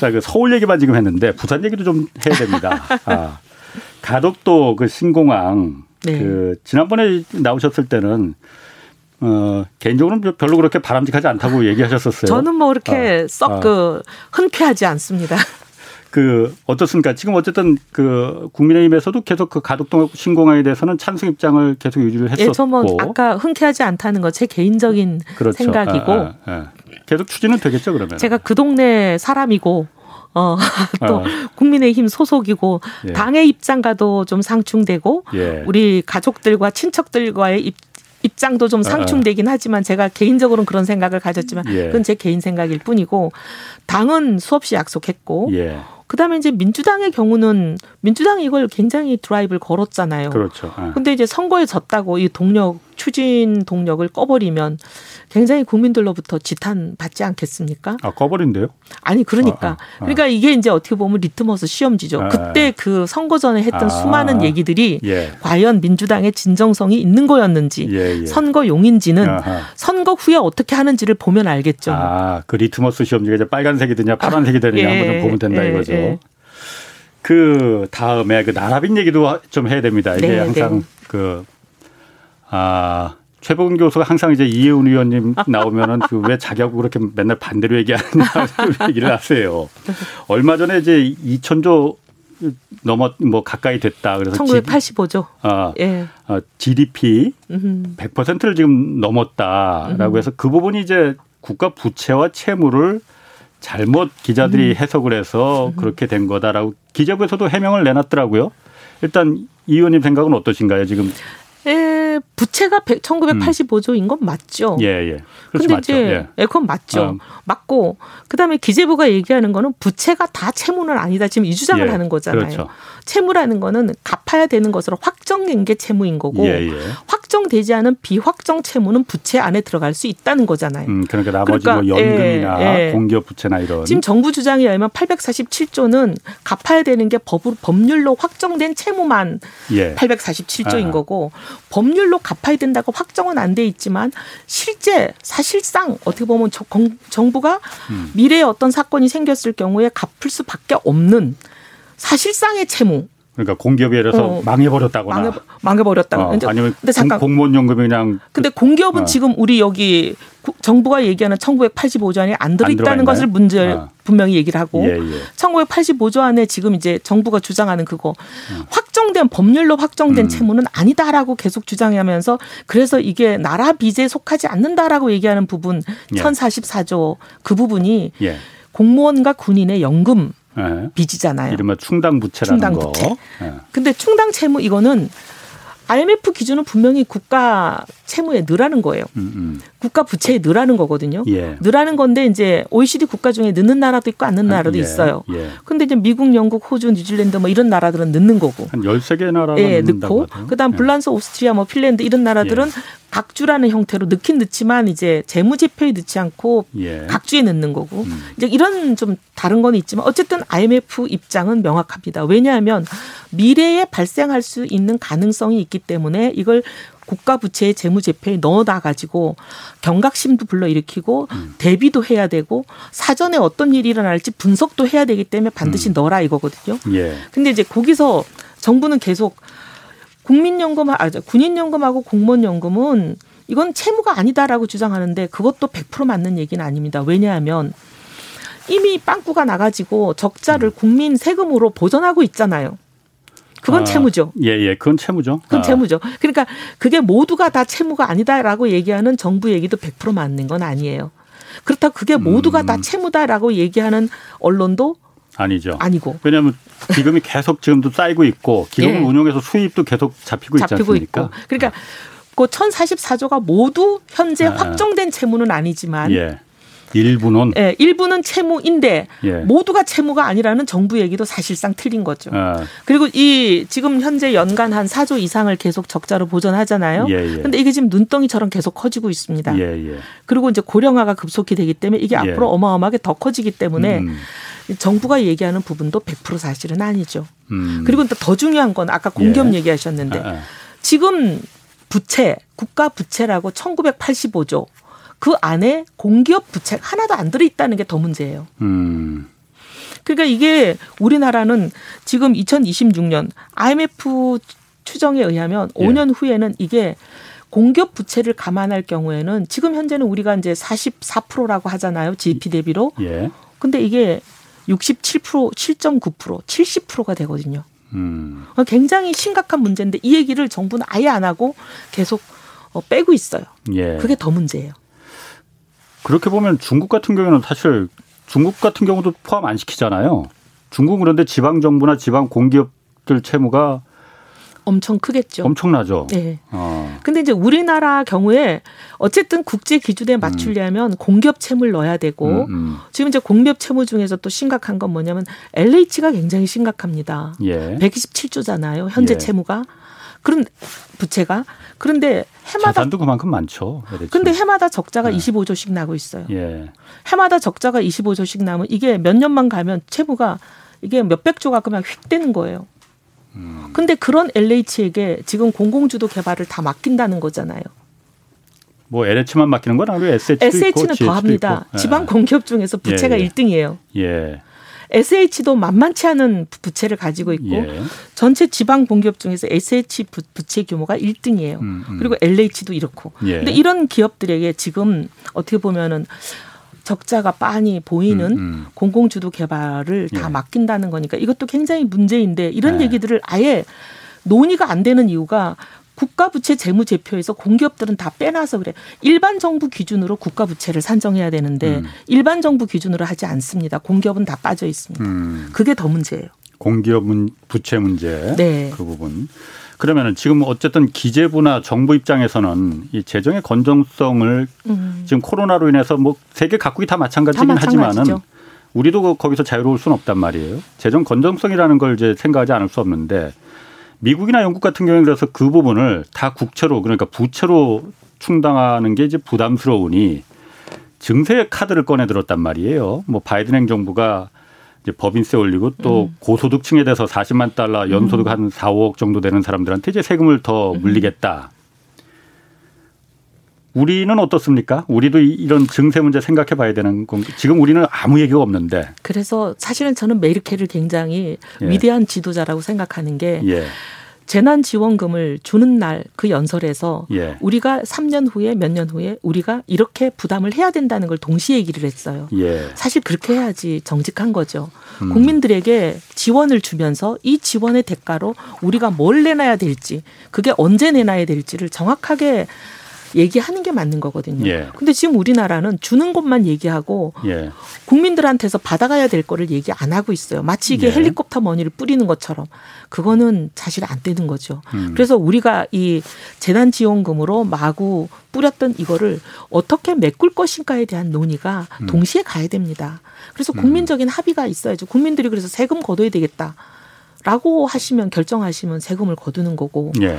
자, 그 서울 얘기만 지금 했는데 부산 얘기도 좀 해야 됩니다. 아, 가덕도 그 신공항 네. 그 지난번에 나오셨을 때는 어, 개인적으로는 별로 그렇게 바람직하지 않다고 얘기하셨었어요. 저는 뭐 그렇게 어, 썩그 어. 흔쾌하지 않습니다. 그 어떻습니까? 지금 어쨌든 그 국민의힘에서도 계속 그 가덕동 신공항에 대해서는 찬성 입장을 계속 유지를 했었고. 예, 저뭐 아까 흔쾌하지 않다는 거 제 개인적인 그렇죠. 생각이고. 아, 아, 아. 계속 추진은 되겠죠 그러면. 제가 그 동네 사람이고 어, 또 어. 국민의힘 소속이고 예. 당의 입장과도 좀 상충되고 예. 우리 가족들과 친척들과의 입, 입장도 좀 아. 상충되긴 하지만 제가 개인적으로는 그런 생각을 가졌지만 예. 그건 제 개인 생각일 뿐이고 당은 수없이 약속했고 예. 그다음에 이제 민주당의 경우는 민주당이 이걸 굉장히 드라이브를 걸었잖아요. 그렇죠. 네. 근데 이제 선거에 졌다고 이 동력 추진 동력을 꺼버리면 굉장히 국민들로부터 지탄 받지 않겠습니까? 아 꺼버린대요? 아니 그러니까 아, 아, 아. 그러니까 이게 이제 어떻게 보면 리트머스 시험지죠. 아, 그때 그 선거 전에 했던 아, 수많은 얘기들이 예. 과연 민주당의 진정성이 있는 거였는지 예, 예. 선거 용인지는 아하. 선거 후에 어떻게 하는지를 보면 알겠죠. 아그 리트머스 시험지가 이제 빨간색이 되냐 파란색이 되느냐 예, 한번 보면 된다 예, 이거죠. 예. 그 다음에 그 나라빈 얘기도 좀 해야 됩니다. 이게 네, 항상 네. 그, 아, 최복은 교수가 항상 이제 이혜훈 의원님 나오면은 그 왜 자기하고 그렇게 맨날 반대로 얘기하느냐 얘기를 하세요. 얼마 전에 이제 2천조 넘어 뭐 가까이 됐다. 그래서 1985조. 아, 예. 어, GDP 100%를 지금 넘었다라고 해서 그 부분이 이제 국가 부채와 채무를 잘못 기자들이 음. 해석을 해서 음. 그렇게 된 거다라고 기재부에서도 해명을 내놨더라고요. 일단 이 의원님 생각은 어떠신가요? 지금 예, 부채가 1985조인 건 맞죠. 예, 예. 그렇죠, 근데 맞죠. 이제 예. 예, 그건 맞죠. 어. 맞고 그다음에 기재부가 얘기하는 거는 부채가 다 채무는 아니다. 지금 이 주장을 예, 하는 거잖아요. 그렇죠. 채무라는 거는 갚아야 되는 것으로 확정된 게 채무인 거고 예, 예. 확정되지 않은 비확정 채무는 부채 안에 들어갈 수 있다는 거잖아요. 음, 그러니까 나머지 그러니까, 뭐 연금이나 예, 예. 공기업 부채나 이런 지금 정부 주장에 의하면 847조는 갚아야 되는 게 법, 법률로 확정된 채무만 847조인 아. 거고 법률로 갚아야 된다고 확정은 안 돼 있지만 실제 사실상 어떻게 보면 정부가 음. 미래에 어떤 사건이 생겼을 경우에 갚을 수밖에 없는 사실상의 채무. 그러니까 공기업이 예를 들어서 어, 망해버렸다거나 망해, 망해 버렸다거나 어, 아니면 근데 잠깐 공무원 연금이랑 근데 공기업은 어. 지금 우리 여기 정부가 얘기하는 1985조 안에 안 들어있다는 것을 문제 어. 분명히 얘기를 하고 예, 예. 1985조 안에 지금 이제 정부가 주장하는 그거 음. 확정된 법률로 확정된 음. 채무는 아니다라고 계속 주장하면서 그래서 이게 나라 빚에 속하지 않는다라고 얘기하는 부분 예. 1044조 그 부분이 예. 공무원과 군인의 연금 네. 빚이잖아요. 이른바 충당 부채라는 충당 거. 부채. 네. 근데 충당 채무 이거는 IMF 기준은 분명히 국가 채무에 늘하는 거예요. 음, 음. 국가 부채에 늘하는 거거든요. 예. 늘하는 건데 이제 OECD 국가 중에 늦는 나라도 있고 않는 아, 나라도 예. 있어요. 예. 근데 이제 미국, 영국, 호주, 뉴질랜드 뭐 이런 나라들은 늦는 거고. 한 13개 나라가 예, 늦고 그다음 예. 불란서, 오스트리아, 뭐 핀란드 이런 나라들은 예. 각주라는 형태로 넣긴 넣지만 이제 재무제표에 넣지 않고 예. 각주에 넣는 거고 음. 이제 이런 좀 다른 건 있지만 어쨌든 IMF 입장은 명확합니다. 왜냐하면 미래에 발생할 수 있는 가능성이 있기 때문에 이걸 국가 부채의 재무 제표에 넣어놔 가지고 경각심도 불러일으키고 음. 대비도 해야 되고 사전에 어떤 일이 일어날지 분석도 해야 되기 때문에 반드시 음. 넣어라 이거거든요. 예. 근데 이제 거기서 정부는 계속 국민연금, 아, 군인연금하고 공무원연금은 이건 채무가 아니다라고 주장하는데 그것도 100% 맞는 얘기는 아닙니다. 왜냐하면 이미 빵꾸가 나가지고 적자를 음. 국민 세금으로 보전하고 있잖아요. 그건 아, 채무죠. 예, 예. 그건 채무죠. 그건 아. 채무죠. 그러니까 그게 모두가 다 채무가 아니다라고 얘기하는 정부 얘기도 100% 맞는 건 아니에요. 그렇다고 그게 모두가 음. 다 채무다라고 얘기하는 언론도 아니죠. 아니고. 왜냐하면 기금이 계속 지금도 쌓이고 있고 기금을 예. 운용해서 수입도 계속 잡히고, 잡히고 있지 않습니까? 있고. 그러니까 그 1044조가 모두 현재 아. 확정된 채무는 아니지만 예. 일부는 예, 일부는 채무인데 예. 모두가 채무가 아니라는 정부 얘기도 사실상 틀린 거죠. 아. 그리고 이 지금 현재 연간 한 4조 이상을 계속 적자로 보전하잖아요. 예, 예. 근데 이게 지금 눈덩이처럼 계속 커지고 있습니다. 예, 예. 그리고 이제 고령화가 급속히 되기 때문에 이게 예. 앞으로 어마어마하게 더 커지기 때문에 음. 정부가 얘기하는 부분도 100% 사실은 아니죠. 음. 그리고 더 중요한 건 아까 공기업 예. 얘기하셨는데 아, 아. 지금 부채 국가 부채라고 1985조 그 안에 공기업 부채 하나도 안 들어 있다는 게 더 문제예요. 음. 그러니까 이게 우리나라는 지금 2026년 IMF 추정에 의하면 예. 5년 후에는 이게 공기업 부채를 감안할 경우에는 지금 현재는 우리가 이제 44%라고 하잖아요. GDP 대비로. 예. 근데 이게 67%, 7.9%, 70%가 되거든요. 음. 굉장히 심각한 문제인데 이 얘기를 정부는 아예 안 하고 계속 어, 빼고 있어요. 예. 그게 더 문제예요. 그렇게 보면 중국 같은 경우는 사실 중국 같은 경우도 포함 안 시키잖아요. 중국은 그런데 지방 정부나 지방 공기업들 채무가 엄청 크겠죠. 엄청나죠. 네. 어. 근데 이제 우리나라 경우에 어쨌든 국제 기준에 맞추려면 음. 공기업 채무를 넣어야 되고 음, 음. 지금 이제 공기업 채무 중에서 또 심각한 건 뭐냐면 LH가 굉장히 심각합니다. 예. 127조잖아요. 현재 예. 채무가. 그런 부채가 그런데 해마다 자산도 그만큼 많죠. LH. 근데 해마다 적자가 네. 25조씩 나고 있어요. 예. 해마다 적자가 25조씩 나면 이게 몇 년만 가면 채무가 이게 몇백 조가 그냥 휙 되는 거예요. 음. 근데 그런 LH에게 지금 공공주도 개발을 다 맡긴다는 거잖아요. 뭐 LH만 맡기는 건 아니고 SH도 SH는 있고, 더 합니다. 예. 지방 공기업 중에서 부채가 예, 예. 1등이에요. 예. SH도 만만치 않은 부채를 가지고 있고 예. 전체 지방 공기업 중에서 SH 부채 규모가 1등이에요. 음, 음. 그리고 LH도 이렇고. 예. 근데 이런 기업들에게 지금 어떻게 보면은 적자가 빤히 보이는 음, 음. 공공주도 개발을 다 예. 맡긴다는 거니까 이것도 굉장히 문제인데 이런 예. 얘기들을 아예 논의가 안 되는 이유가 국가 부채 재무 제표에서 공기업들은 다 빼놔서 그래. 일반 정부 기준으로 국가 부채를 산정해야 되는데 음. 일반 정부 기준으로 하지 않습니다. 공기업은 다 빠져 있습니다. 음. 그게 더 문제예요. 공기업 부채 문제 네. 그 부분. 그러면은 지금 어쨌든 기재부나 정부 입장에서는 이 재정의 건전성을 음. 지금 코로나로 인해서 뭐 세계 각국이 다 마찬가지긴 다 하지만은 우리도 거기서 자유로울 수는 없단 말이에요. 재정 건전성이라는 걸 이제 생각하지 않을 수 없는데 미국이나 영국 같은 경우에 그래서 그 부분을 다 국채로 그러니까 부채로 충당하는 게 이제 부담스러우니 증세 카드를 꺼내 들었단 말이에요. 뭐 바이든 행정부가 이제 법인세 올리고 또 음. 고소득층에 대해서 40만 달러 연소득 음. 한 4, 5억 정도 되는 사람들한테 이제 세금을 더 음. 물리겠다. 우리는 어떻습니까? 우리도 이런 증세 문제 생각해 봐야 되는 건 지금 우리는 아무 얘기가 없는데. 그래서 사실은 저는 메르켈을 굉장히 예. 위대한 지도자라고 생각하는 게 예. 재난지원금을 주는 날 그 연설에서 예. 우리가 3년 후에 몇 년 후에 우리가 이렇게 부담을 해야 된다는 걸 동시에 얘기를 했어요. 예. 사실 그렇게 해야지 정직한 거죠. 음. 국민들에게 지원을 주면서 이 지원의 대가로 우리가 뭘 내놔야 될지 그게 언제 내놔야 될지를 정확하게 얘기하는 게 맞는 거거든요. 예. 근데 지금 우리나라는 주는 것만 얘기하고 예. 국민들한테서 받아가야 될 거를 얘기 안 하고 있어요. 마치 이게 예. 헬리콥터 머니를 뿌리는 것처럼 그거는 사실 안 되는 거죠. 음. 그래서 우리가 이 재난 지원금으로 마구 뿌렸던 이거를 어떻게 메꿀 것인가에 대한 논의가 음. 동시에 가야 됩니다. 그래서 음. 국민적인 합의가 있어야죠. 국민들이 그래서 세금 거둬야 되겠다. 라고 하시면 결정하시면 세금을 거두는 거고 예.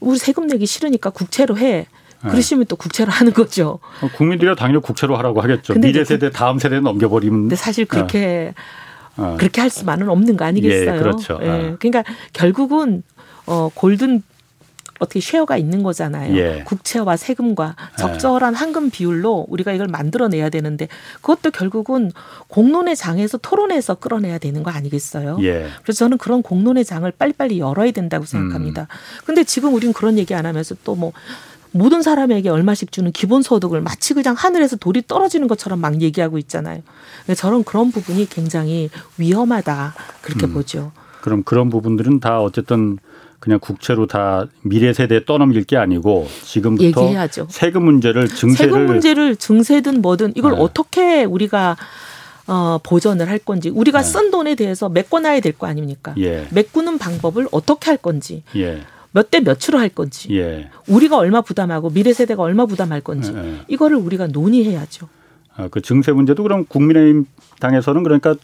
우리 세금 내기 싫으니까 국채로 해. 네. 그러시면 또 국채로 하는 거죠. 어, 국민들이 당연히 국채로 하라고 하겠죠. 미래 그 세대 다음 세대 넘겨버리면. 근데 사실 그렇게 어. 그렇게 할 수만은 없는 거 아니겠어요? 예, 그렇죠. 예. 어. 그러니까 결국은 어 골든 어떻게 쉐어가 있는 거잖아요. 예. 국채와 세금과 예. 적절한 황금 비율로 우리가 이걸 만들어내야 되는데 그것도 결국은 공론의 장에서 토론해서 끌어내야 되는 거 아니겠어요? 예. 그래서 저는 그런 공론의 장을 빨리빨리 열어야 된다고 생각합니다. 음. 근데 지금 우리는 그런 얘기 안 하면서 또뭐 모든 사람에게 얼마씩 주는 기본소득을 마치 그냥 하늘에서 돌이 떨어지는 것처럼 막 얘기하고 있잖아요. 저런 그런 부분이 굉장히 위험하다 그렇게 음. 보죠. 그럼 그런 부분들은 다 어쨌든 그냥 국채로 다 미래 세대에 떠넘길 게 아니고 지금부터 얘기해야죠. 세금 문제를 증세를 세금 문제를 증세든 뭐든 이걸 네. 어떻게 우리가 어, 보전을 할 건지 우리가 네. 쓴 돈에 대해서 메꿔놔야 될 거 아닙니까? 예. 메꾸는 방법을 어떻게 할 건지 예. 몇 대 몇으로 할 건지, 예. 우리가 얼마 부담하고 미래 세대가 얼마 부담할 건지 예. 이거를 우리가 논의해야죠. 아, 그 증세 문제도 그럼 국민의힘 당에서는 그러니까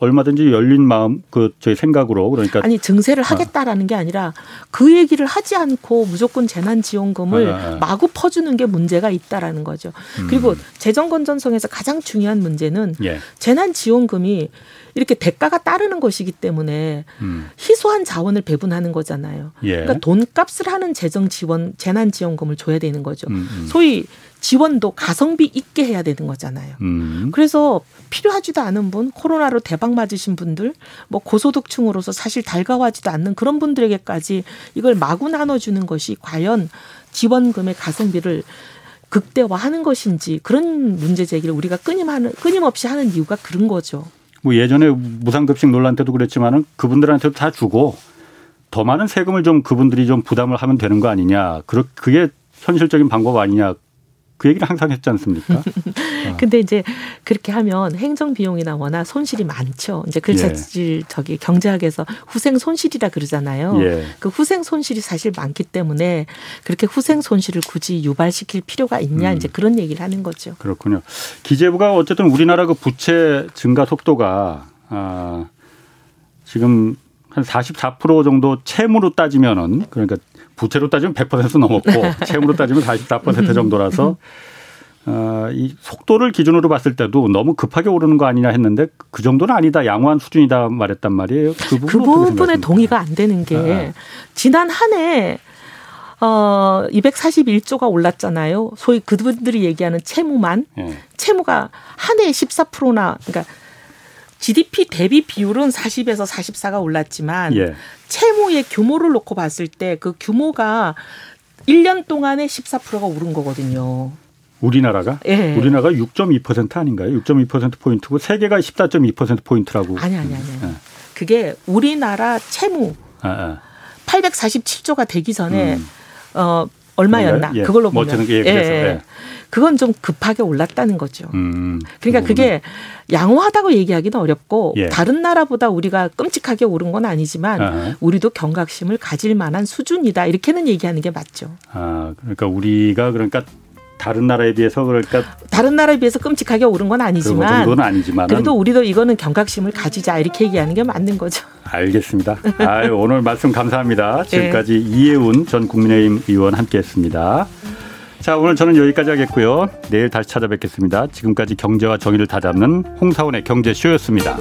얼마든지 열린 마음 그 저희 생각으로 그러니까 아니 증세를 아. 하겠다라는 게 아니라 그 얘기를 하지 않고 무조건 재난 지원금을 아, 아, 아. 마구 퍼주는 게 문제가 있다라는 거죠. 음. 그리고 재정 건전성에서 가장 중요한 문제는 예. 재난 지원금이 이렇게 대가가 따르는 것이기 때문에 음. 희소한 자원을 배분하는 거잖아요. 예. 그러니까 돈값을 하는 재정 지원, 재난 지원금을 줘야 되는 거죠. 음, 음. 소위 지원도 가성비 있게 해야 되는 거잖아요. 음. 그래서 필요하지도 않은 분, 코로나로 대박 맞으신 분들, 뭐 고소득층으로서 사실 달가워하지도 않는 그런 분들에게까지 이걸 마구 나눠주는 것이 과연 지원금의 가성비를 극대화하는 것인지 그런 문제 제기를 우리가 끊임 하는 끊임없이 하는 이유가 그런 거죠. 뭐 예전에 무상급식 논란 때도 그랬지만은 그분들한테도 다 주고 더 많은 세금을 좀 그분들이 좀 부담을 하면 되는 거 아니냐. 그게 현실적인 방법 아니냐. 그 얘기를 항상 했지 않습니까? 어. 근데 이제 그렇게 하면 행정 비용이나 워낙 손실이 많죠. 이제 글자질 예. 저기 경제학에서 후생 손실이라 그러잖아요. 예. 그 후생 손실이 사실 많기 때문에 그렇게 후생 손실을 굳이 유발시킬 필요가 있냐 음. 이제 그런 얘기를 하는 거죠. 그렇군요. 기재부가 어쨌든 우리나라 그 부채 증가 속도가 아 지금 한 44% 정도 채무로 따지면은 그러니까 부채로 따지면 100% 넘었고 채무로 따지면 44% 정도라서 어, 이 속도를 기준으로 봤을 때도 너무 급하게 오르는 거 아니냐 했는데 그 정도는 아니다 양호한 수준이다 말했단 말이에요. 그, 그 부분에 동의가 안 되는 게 아. 지난 한해 어 241조가 올랐잖아요. 소위 그분들이 얘기하는 채무만 예. 채무가 한 해에 14%나 그러니까 GDP 대비 비율은 40에서 44가 올랐지만 예. 채무의 규모를 놓고 봤을 때 그 규모가 1년 동안에 14%가 오른 거거든요. 우리나라가? 예. 우리나라가 6.2% 아닌가요? 6.2% 포인트고 세계가 14.2% 포인트라고. 아니 아니 아니. 예. 그게 우리나라 채무 아, 아. 847조가 되기 전에 음. 어 얼마였나 예. 그걸로 뭐 보면 예, 그래서, 예. 예. 그건 좀 급하게 올랐다는 거죠. 음, 그러니까 그게 양호하다고 얘기하기는 어렵고 예. 다른 나라보다 우리가 끔찍하게 오른 건 아니지만 아하. 우리도 경각심을 가질 만한 수준이다 이렇게는 얘기하는 게 맞죠. 아 그러니까 우리가 그러니까 다른 나라에 비해서 그러니까 다른 나라에 비해서 끔찍하게 오른 건 아니지만 그 아니지만 그래도 우리도 이거는 경각심을 가지자 이렇게 얘기하는 게 맞는 거죠. 알겠습니다. 아, 오늘 말씀 감사합니다. 지금까지 네. 이혜운 전 국민의힘 의원 함께했습니다. 자, 오늘 저는 여기까지 하겠고요. 내일 다시 찾아뵙겠습니다. 지금까지 경제와 정의를 다잡는 홍사원의 경제쇼였습니다.